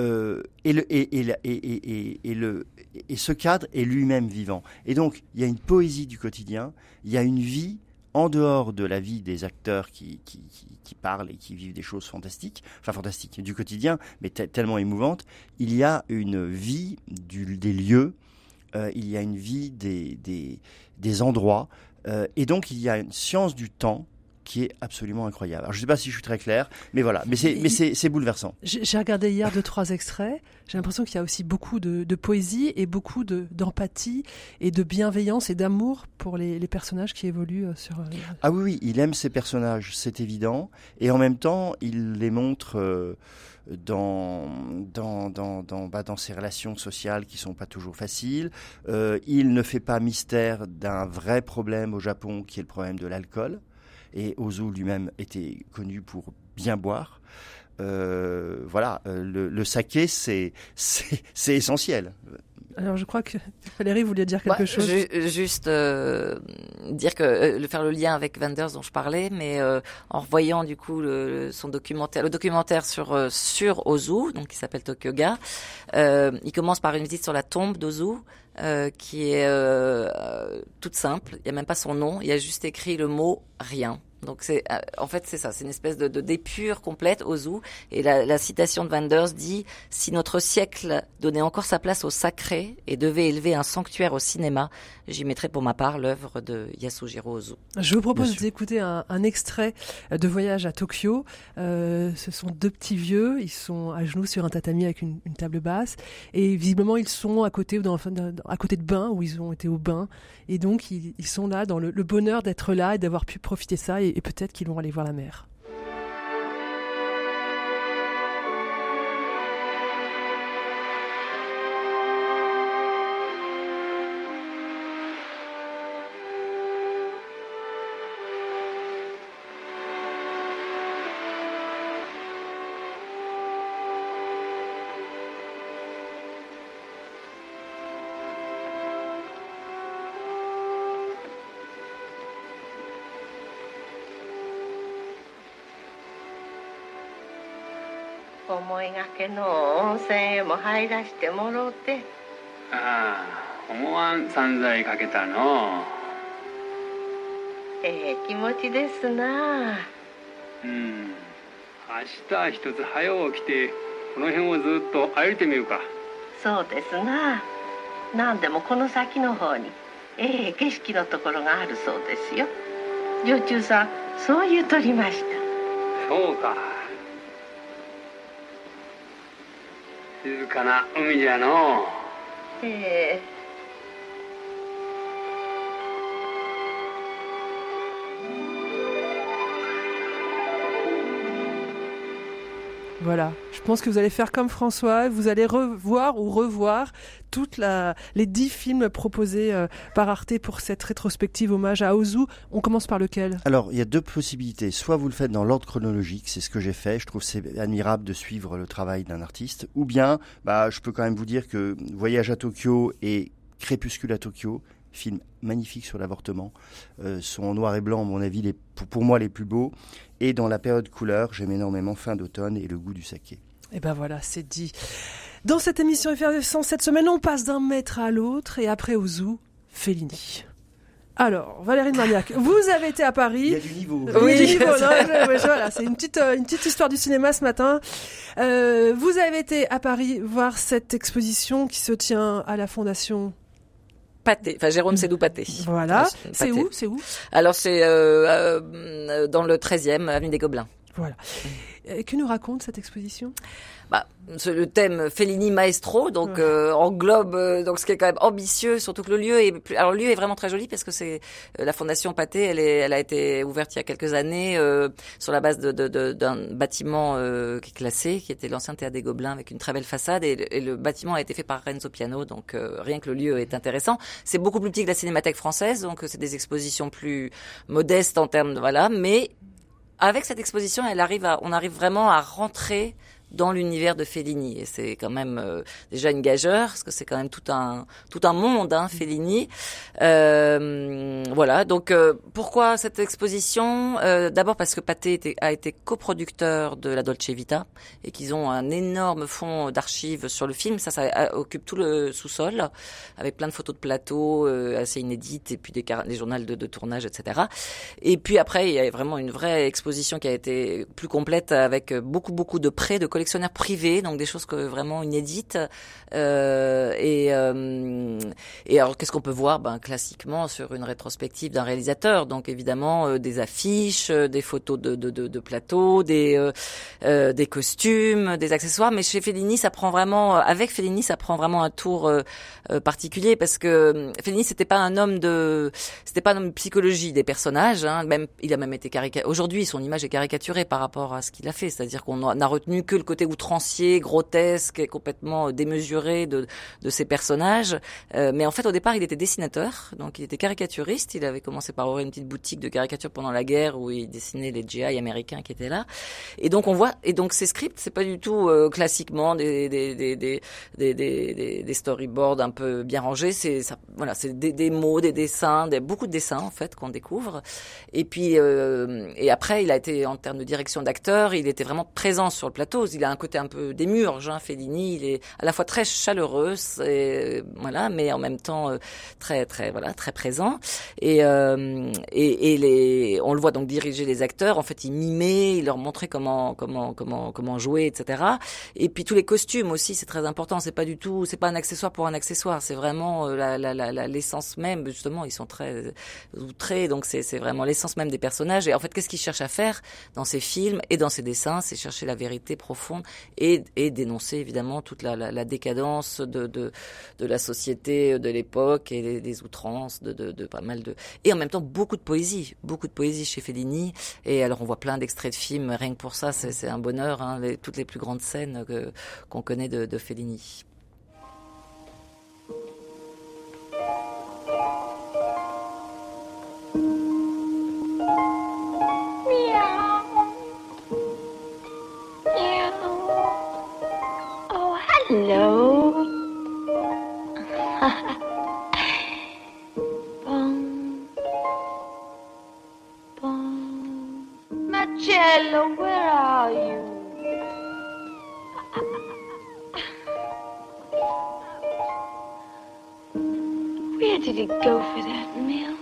euh, et, le, et, et, et, le, et ce cadre est lui-même vivant. Et donc, il y a une poésie du quotidien, il y a une vie en dehors de la vie des acteurs qui, qui, qui, parlent et qui vivent des choses fantastiques, enfin fantastiques, du quotidien, mais tellement émouvantes, il y a une vie des lieux, euh, il y a une vie des, des, des endroits, euh, et donc il y a une science du temps qui est absolument incroyable. Alors, je ne sais pas si je suis très clair, mais voilà, mais c'est, mais c'est, bouleversant. J'ai regardé hier deux, trois extraits. J'ai l'impression qu'il y a aussi beaucoup de, de poésie et beaucoup de, d'empathie et de bienveillance et d'amour pour les, les, personnages qui évoluent euh, sur. Euh, ah oui, oui, il aime ses personnages, c'est évident, et en même temps, il les montre. Euh, dans dans dans dans, bah, dans ses relations sociales qui sont pas toujours faciles. Euh, il ne fait pas mystère d'un vrai problème au Japon qui est le problème de l'alcool et Ozu lui-même était connu pour bien boire. Euh, voilà, euh, le, le saké, c'est *laughs* c'est essentiel. Alors je crois que Valérie voulait dire quelque chose. juste euh, dire que euh, faire le lien avec Wenders dont je parlais, mais euh, en revoyant du coup le, son documentaire, le documentaire sur euh, sur Ozu, donc qui s'appelle Tokyoga, il commence par une visite sur la tombe d'Ozu. qui est toute simple, il n'y a même pas son nom, il y a juste écrit le mot rien. Donc c'est euh, en fait c'est ça, c'est une espèce de, de d'épure complète au zoo. Et la, la citation de Wanders dit si notre siècle donnait encore sa place au sacré et devait élever un sanctuaire au cinéma, j'y mettrais pour ma part l'œuvre de Yasujiro Ozu. Je vous propose d'écouter un, un, extrait de Voyage à Tokyo. Euh, ce sont deux petits vieux, ils sont à genoux sur un tatami avec une, une table basse et visiblement ils sont à côté dans, à côté de bain où ils ont été au bain et donc ils, ils sont là dans le, le bonheur d'être là et d'avoir pu profiter ça et, et peut-être qu'ils vont aller voir la mer. 思いがけの温泉へも入らしてもろうて。ああ思わん散財かけたの。ええ気持ちですな。うん。明日一つ早起きてこの辺をずっと歩いてみるか。そうですな。何でもこの先の方にええ景色のところがあるそうですよ。女中さんそう言うとりました。そうか。静かな海じゃのう。ええ Voilà, je pense que vous allez faire comme François, vous allez revoir ou revoir toutes les dix films proposés euh, par Arte pour cette rétrospective hommage à Ozu. On commence par lequel? Alors, il y a deux possibilités. Soit vous le faites dans l'ordre chronologique, c'est ce que j'ai fait. Je trouve c'est admirable de suivre le travail d'un artiste. Ou bien, bah, je peux quand même vous dire que Voyage à Tokyo et Crépuscule à Tokyo, film magnifique sur l'avortement, euh, sont en noir et blanc, à mon avis, les, pour, pour, moi les plus beaux. Et dans la période couleur, j'aime énormément Fin d'automne et le goût du saké. Et ben voilà, c'est dit. Dans cette émission effervescente, cette semaine, on passe d'un maître à l'autre et après au zoo, Fellini. Alors, Valérie Marniac, *laughs* vous avez été à Paris. Il y a du niveau. Oui, *laughs* *laughs* voilà, c'est une petite, euh, une petite histoire du cinéma ce matin. Euh, vous avez été à Paris voir cette exposition qui se tient à la Fondation Pâté, enfin Jérôme Sédou Pâté. Voilà. C'est où? C'est où? Alors c'est euh, euh, dans le 13e, avenue des Gobelins. Voilà. Euh, que nous raconte cette exposition? Bah, le thème Fellini Maestro, donc euh, englobe euh, donc ce qui est quand même ambitieux, surtout que le lieu est plus, alors le lieu est vraiment très joli parce que c'est la fondation Pathé, elle est, elle a été ouverte il y a quelques années sur la base de, de, de, d'un bâtiment qui est classé, qui était l'ancien théâtre des Gobelins avec une très belle façade et, et le bâtiment a été fait par Renzo Piano, donc rien que le lieu est intéressant. C'est beaucoup plus petit que la Cinémathèque française, donc c'est des expositions plus modestes en termes de voilà, mais avec cette exposition, elle arrive à, on arrive vraiment à rentrer dans l'univers de Fellini. Et c'est quand même euh, déjà une gageure parce que c'est quand même tout un tout un monde hein, Fellini. Euh, voilà. Donc euh, pourquoi cette exposition? Euh, d'abord parce que Pathé a été coproducteur de la Dolce Vita et qu'ils ont un énorme fonds d'archives sur le film. Ça ça occupe tout le sous-sol avec plein de photos de plateau assez inédites et puis des, des journaux de, de, tournage etc et puis après il y a vraiment une vraie exposition qui a été plus complète avec beaucoup beaucoup de prêts de collections collectionneurs privés, donc des choses que vraiment inédites. Euh, et, euh, et alors, qu'est-ce qu'on peut voir? Ben classiquement sur une rétrospective d'un réalisateur, donc évidemment euh, des affiches, euh, des photos de, de, de, de plateaux, des euh, des costumes, des accessoires. Mais chez Fellini, ça prend vraiment, avec Fellini, ça prend vraiment un tour particulier parce que Fellini, c'était pas un homme de, c'était pas un homme de psychologie des personnages. Hein, même, il a même été caricaturé. Aujourd'hui, son image est caricaturée par rapport à ce qu'il a fait, c'est-à-dire qu'on n'a retenu que le côté outrancier, grotesque et complètement euh, démesuré de, de ces personnages. Euh, mais en fait, au départ, il était dessinateur, donc il était caricaturiste. Il avait commencé par ouvrir une petite boutique de caricature pendant la guerre où il dessinait les GI américains qui étaient là. Et donc on voit, et donc ces scripts, c'est pas du tout euh, classiquement des des, des, des, des, storyboards un peu bien rangés. C'est voilà, c'est des, mots, des dessins, des, beaucoup de dessins en fait qu'on découvre. Et puis euh, et après, il a été en termes de direction d'acteur, il était vraiment présent sur le plateau. Il il a un côté un peu démurge, hein, Fellini. Il est à la fois très chaleureux, et, voilà, mais en même temps euh, très très voilà très présent. Et, euh, et, et les, on le voit donc diriger les acteurs. En fait, il mimait, il leur montrait comment comment comment comment jouer, etc. Et puis tous les costumes aussi, c'est très important. C'est pas du tout, c'est pas un accessoire pour un accessoire. C'est vraiment euh, l'essence même. Justement, ils sont très outrés, donc c'est vraiment l'essence même des personnages. Et en fait, qu'est-ce qu'ils cherchent à faire dans ces films et dans ces dessins, c'est chercher la vérité profonde et, et dénoncer évidemment toute la, la, la décadence de, de, de, la société de l'époque et des, outrances de, pas mal de et en même temps beaucoup de poésie, beaucoup de poésie chez Fellini. Et alors on voit plein d'extraits de films, rien que pour ça, c'est un bonheur. Hein, les, toutes les plus grandes scènes qu'on connaît de, de Fellini. Hello. Boom. Boom. Marcello, where are you? Where did he go for that meal?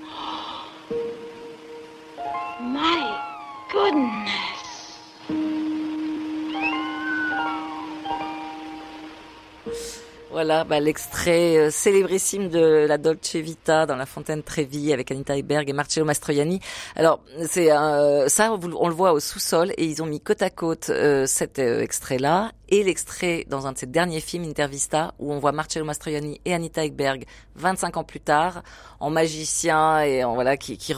*gasps* My goodness. Voilà, bah, l'extrait euh, célébrissime de la Dolce Vita dans la Fontaine Trevi avec Anita Heiberg et Marcello Mastroianni. Alors, c'est euh, ça, on le voit au sous-sol et ils ont mis côte à côte euh, cet extrait-là et l'extrait dans un de ses derniers films, Intervista, où on voit Marcello Mastroianni et Anita Ekberg 25 ans plus tard, en magicien et en voilà qui qui,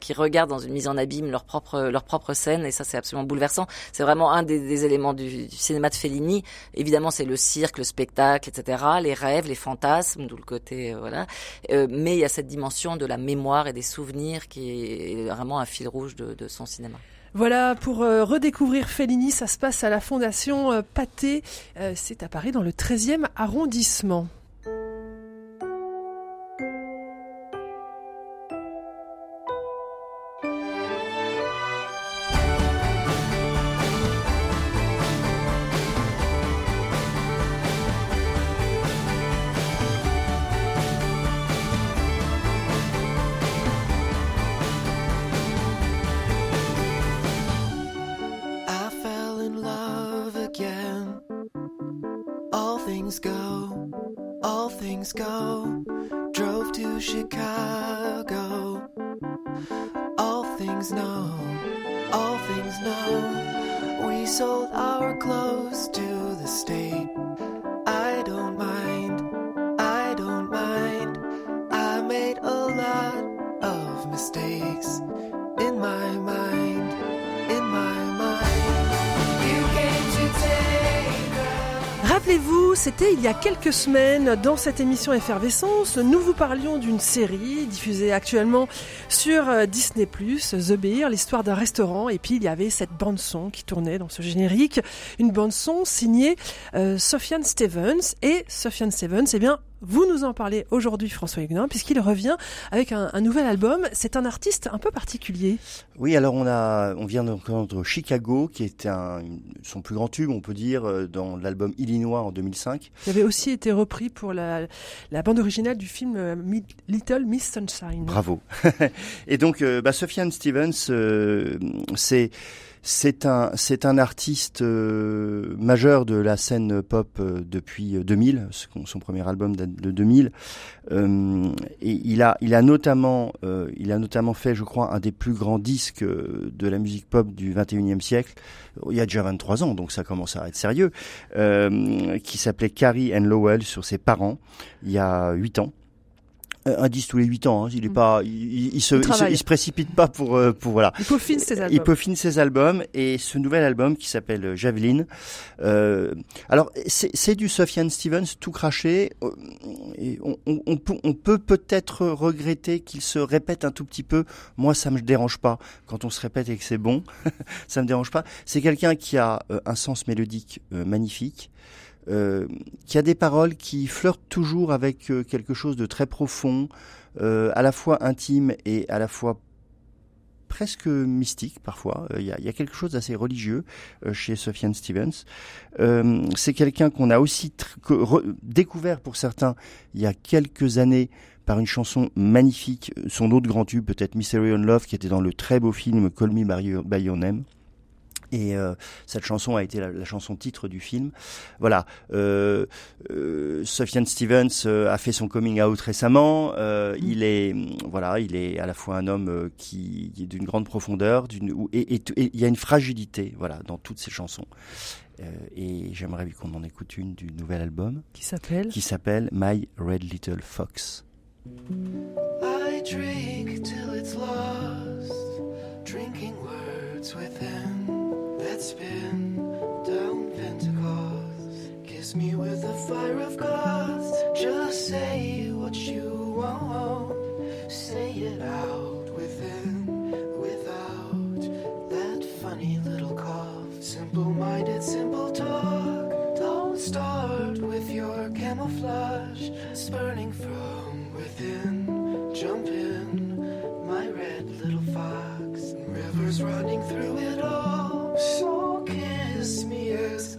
qui regardent dans une mise en abîme leur propre leur propre scène et ça c'est absolument bouleversant. C'est vraiment un des, des éléments du, du, cinéma de Fellini. Évidemment, c'est le cirque, le spectacle, etc. Les rêves, les fantasmes, d'où le côté euh, voilà. Euh, mais il y a cette dimension de la mémoire et des souvenirs qui est vraiment un fil rouge de, de son cinéma. Voilà, pour euh, redécouvrir Fellini, ça se passe à la Fondation euh. Euh, c'est à Paris dans le 13e arrondissement. Il y a quelques semaines dans cette émission Effervescence, nous vous parlions d'une série diffusée actuellement sur euh, Disney+, The Beer, l'histoire d'un restaurant, et puis il y avait cette bande-son qui tournait dans ce générique, une bande-son signée euh, Sofiane Stevens, et Sofiane Stevens, eh bien, vous nous en parlez aujourd'hui, François Huguenin, puisqu'il revient avec un, un, nouvel album. C'est un artiste un peu particulier. Oui, alors on a, on vient d'entendre Chicago, qui était un, son plus grand tube, on peut dire, euh, dans l'album Illinois en 2005. Qui avait aussi été repris pour la, la bande originale du film euh, Little Miss Sunshine. Bravo. *laughs* Et donc, euh, bah, Sofiane Stevens, euh, c'est c'est un c'est un artiste euh, majeur de la scène pop euh, depuis 2000. Son premier album date de 2000. Euh, et il a il a notamment il a notamment fait, je crois, un des plus grands disques de la musique pop du 21e siècle. Il y a déjà 23 ans, donc ça commence à être sérieux. qui s'appelait Carrie and Lowell sur ses parents. Il y a 8 ans un disque tous les 8 ans. Hein. Il est Mm. pas, il, il, se, il, se, il, se, précipite pas pour, euh, pour voilà. Il peaufine ses albums. Il peaufine ses albums et ce nouvel album qui s'appelle Javelin. Euh, alors c'est du Sofiane Stevens tout craché. Et on, on, on, peut, on peut peut-être regretter qu'il se répète un tout petit peu. Moi, ça me dérange pas quand on se répète et que c'est bon. *laughs* ça me dérange pas. C'est quelqu'un qui a euh, un sens mélodique euh, magnifique. Euh, qui a des paroles qui flirtent toujours avec euh, quelque chose de très profond, euh, à la fois intime et à la fois presque mystique parfois. Il y, a, y, a, quelque chose d'assez religieux chez Sofiane Stevens. Euh, c'est quelqu'un qu'on a aussi découvert pour certains il y a quelques années par une chanson magnifique, son autre grand tube peut-être Mystery on Love qui était dans le très beau film Call Me By Your Name. Et euh, cette chanson a été la, la, chanson titre du film. Voilà. Euh, euh, Sofiane Stevens a fait son coming out récemment. Mm. Il est, voilà, il est à la fois un homme qui, qui est d'une grande profondeur, d'une et, et, et, il y a une fragilité, voilà, dans toutes ses chansons. Euh, et j'aimerais qu'on en écoute une du nouvel album qui s'appelle? Qui s'appelle My Red Little Fox. I drink till it's lost, drinking words within. Spin down Pentecost. Kiss me with the fire of God. Just say what you want. Say it out within, without that funny little cough. Simple minded, simple talk. Don't start with your camouflage. Spurning from within. Jump in, my red little fox. Rivers running through it all.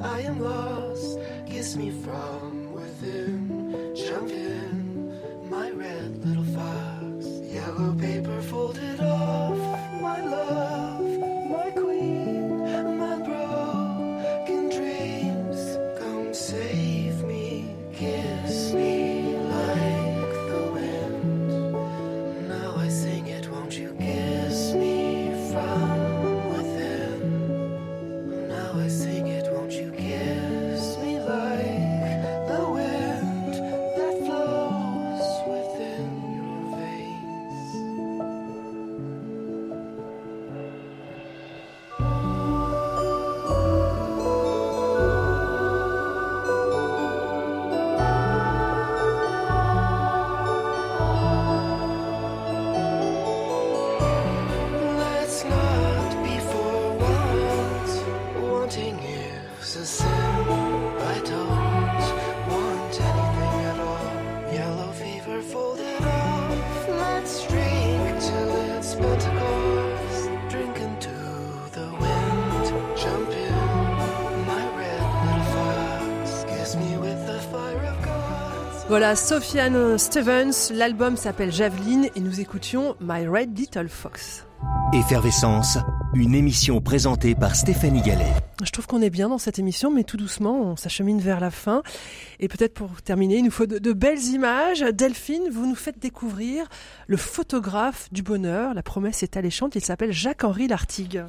I am lost. Kiss me from Voilà, Sofiane Stevens, l'album s'appelle Javelin et nous écoutions My Red Little Fox. Effervescence, une émission présentée par Stéphanie Gallet. Je trouve qu'on est bien dans cette émission, mais tout doucement, on s'achemine vers la fin. Et peut-être pour terminer, il nous faut de, de, belles images. Delphine, vous nous faites découvrir le photographe du bonheur. La promesse est alléchante. Il s'appelle Jacques-Henri Lartigue.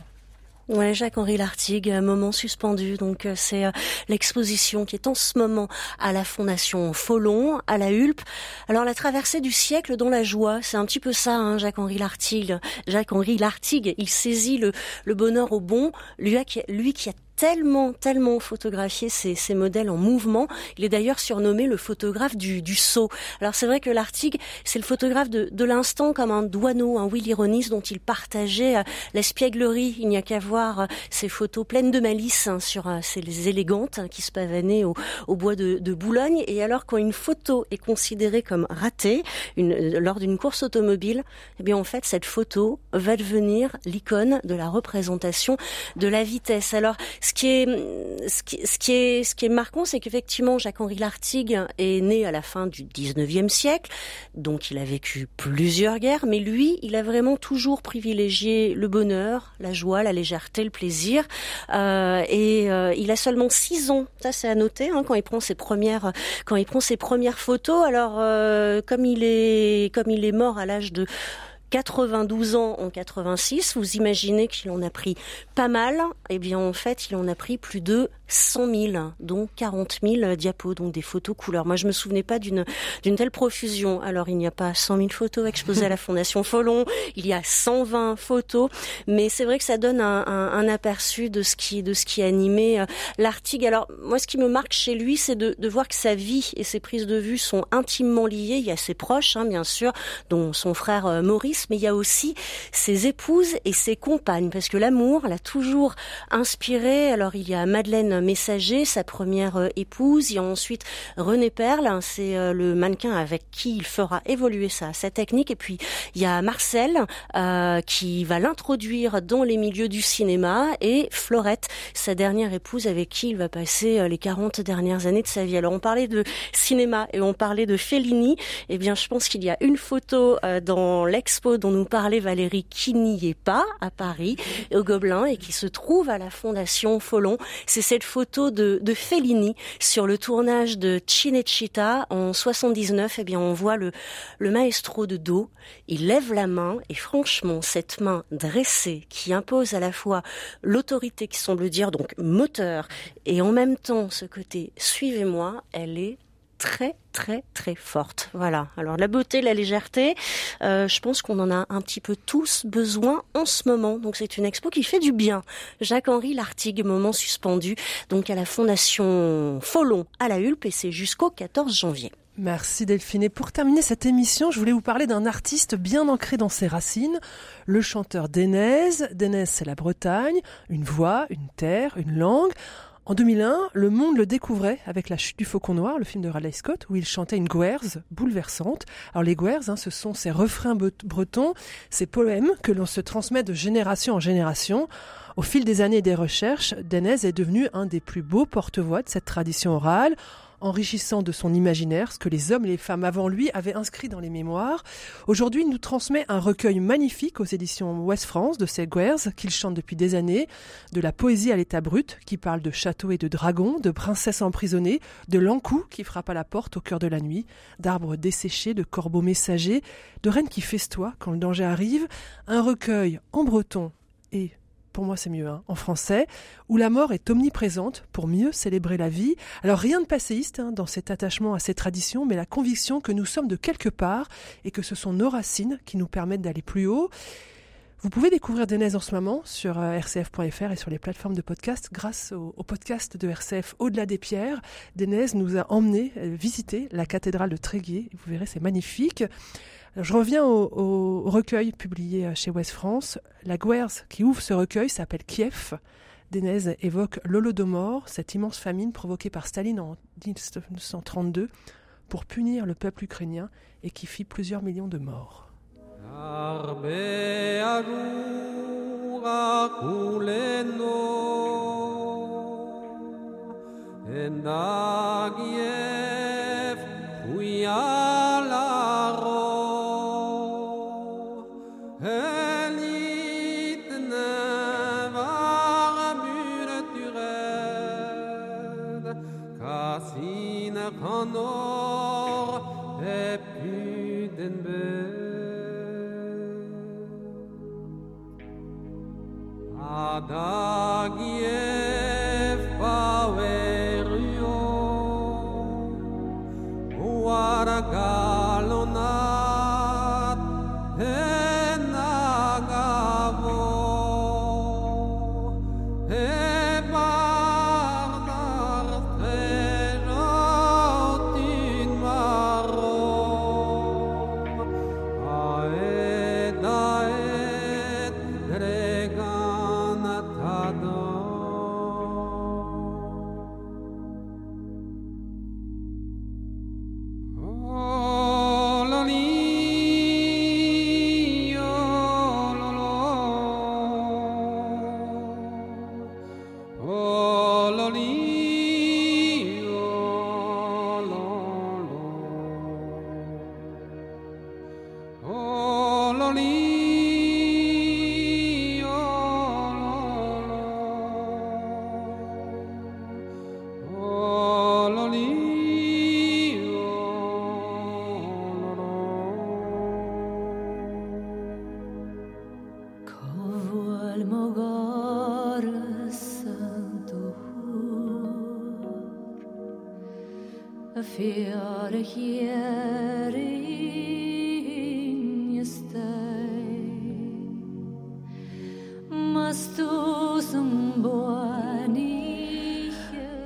Ouais, Jacques-Henri Lartigue, moment suspendu. Donc euh, c'est euh, l'exposition qui est en ce moment à la Fondation Follon, à la Hulpe. Alors la traversée du siècle dans la joie, c'est un petit peu ça, hein, Jacques-Henri Lartigue. Jacques-Henri Lartigue, il saisit le, le bonheur au bon, lui, lui qui a tellement, tellement photographié ces, ces, modèles en mouvement. Il est d'ailleurs surnommé le photographe du, du saut. Alors c'est vrai que Lartigue, c'est le photographe de, de l'instant comme un douaneau, un Willy Ronis dont il partageait euh, l'espièglerie. Il n'y a qu'à voir euh, ces photos pleines de malice hein, sur euh, ces élégantes hein, qui se pavanaient au, au bois de, de, Boulogne. Et alors quand une photo est considérée comme ratée une, lors d'une course automobile, eh bien en fait cette photo va devenir l'icône de la représentation de la vitesse. Alors ce qui, est, marquant, c'est qu'effectivement, Jacques-Henri Lartigue est né à la fin du 19e siècle, donc il a vécu plusieurs guerres, mais lui, il a vraiment toujours privilégié le bonheur, la joie, la légèreté, le plaisir, euh, et euh, il a seulement six ans, ça c'est à noter, hein, quand il prend ses premières, photos. Alors, euh, comme il est mort à l'âge de 92 ans en 86, vous imaginez qu'il en a pris pas mal. Eh bien, en fait, il en a pris plus de 100 000, dont 40 000 diapos, donc des photos couleurs. Moi, je me souvenais pas d'une d'une telle profusion. Alors, il n'y a pas 100 000 photos exposées à la Fondation Follon, il y a 120 photos, mais c'est vrai que ça donne un, un, aperçu de ce qui de ce qui animait euh, l'article. Alors, moi, ce qui me marque chez lui, c'est de, de, voir que sa vie et ses prises de vue sont intimement liées. Il y a ses proches, hein, bien sûr, dont son frère euh, Mais il y a aussi ses épouses et ses compagnes, parce que l'amour l'a toujours inspiré. Alors, il y a Madeleine Messager, sa première euh, épouse. Il y a ensuite René Perle, hein, c'est euh, le mannequin avec qui il fera évoluer sa, technique. Et puis il y a Marcel euh, qui va l'introduire dans les milieux du cinéma et Florette, sa dernière épouse avec qui il va passer euh, les 40 dernières années de sa vie. Alors on parlait de cinéma et on parlait de Fellini. Eh bien je pense qu'il y a une photo dans l'expo dont nous parlait Valérie qui n'y est pas à Paris, au Gobelin, et qui se trouve à la Fondation Follon. C'est cette photo de, de Fellini sur le tournage de Cinecittà en 79. Eh bien, on voit le, le maestro de dos. Il lève la main et franchement, cette main dressée qui impose à la fois l'autorité qui semble dire donc moteur et en même temps ce côté suivez-moi, elle est très très très forte. Voilà. Alors la beauté, la légèreté, euh, je pense qu'on en a un petit peu tous besoin en ce moment. Donc c'est une expo qui fait du bien. Jacques-Henri Lartigue, moment suspendu, donc à la Fondation Follon à la Hulpe et c'est jusqu'au 14 janvier. Merci Delphine. Et pour terminer cette émission, je voulais vous parler d'un artiste bien ancré dans ses racines, le chanteur Dénez. Dénez, c'est la Bretagne, une voix, une terre, une langue. En 2001, le monde le découvrait avec La chute du faucon noir, le film de Raleigh Scott, où il chantait une guerre bouleversante. Alors les guerres, hein, ce sont ces refrains bretons, ces poèmes que l'on se transmet de génération en génération. Au fil des années des recherches, Denez est devenu un des plus beaux porte-voix de cette tradition orale enrichissant de son imaginaire ce que les hommes et les femmes avant lui avaient inscrit dans les mémoires. Aujourd'hui, il nous transmet un recueil magnifique aux éditions Ouest France de ses guerres qu'il chante depuis des années, de la poésie à l'état brut qui parle de châteaux et de dragons, de princesses emprisonnées, de l'encou qui frappe à la porte au cœur de la nuit, d'arbres desséchés, de corbeaux messagers, de reines qui festoient quand le danger arrive, un recueil en breton et pour moi c'est mieux, hein, en français, où la mort est omniprésente pour mieux célébrer la vie. Alors rien de passéiste hein, dans cet attachement à ces traditions, mais la conviction que nous sommes de quelque part et que ce sont nos racines qui nous permettent d'aller plus haut. Vous pouvez découvrir Denez en ce moment sur euh, rcf.fr et sur les plateformes de podcast grâce au, au podcast de RCF Au-delà des pierres. Denez nous a emmené euh, visiter la cathédrale de Tréguier. Vous verrez, c'est magnifique. Je reviens au, recueil publié euh, chez West France. La Guerre qui ouvre ce recueil s'appelle Kiev. Denez évoque l'Holodomor, cette immense famine provoquée par Staline en 1932 pour punir le peuple ukrainien et qui fit plusieurs millions de morts. Or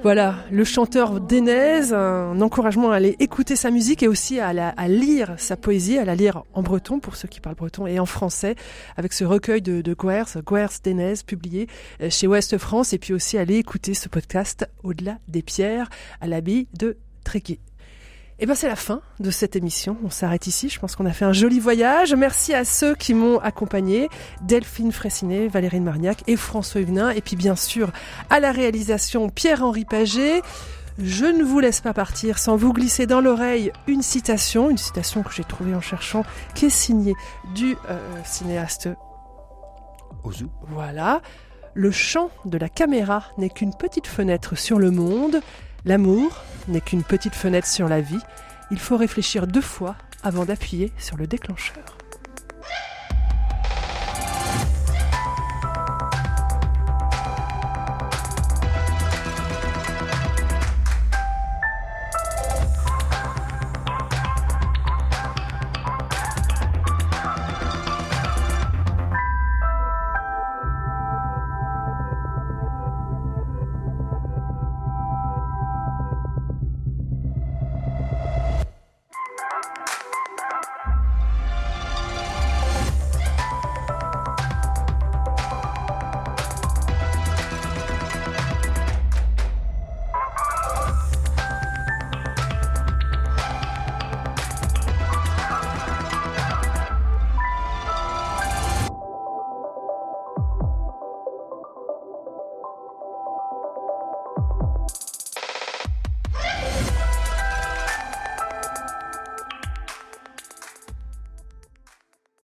Voilà, le chanteur d'Enez, un encouragement à aller écouter sa musique et aussi à, lire sa poésie, à la lire en breton pour ceux qui parlent breton et en français, avec ce recueil de, de Guers d'Enez, publié euh, chez Ouest France, et puis aussi aller écouter ce podcast Au-delà des pierres à l'abbaye de Tréguier. Et eh ben c'est la fin de cette émission. On s'arrête ici. Je pense qu'on a fait un joli voyage. Merci à ceux qui m'ont accompagné Delphine Fressinet, Valérie Marniac et François Huguenin. Et puis bien sûr à la réalisation Pierre-Henri Paget. Je ne vous laisse pas partir sans vous glisser dans l'oreille une citation, une citation que j'ai trouvée en cherchant, qui est signée du euh, cinéaste Ozu. Voilà. Le champ de la caméra n'est qu'une petite fenêtre sur le monde. L'amour n'est qu'une petite fenêtre sur la vie. Il faut réfléchir deux fois avant d'appuyer sur le déclencheur.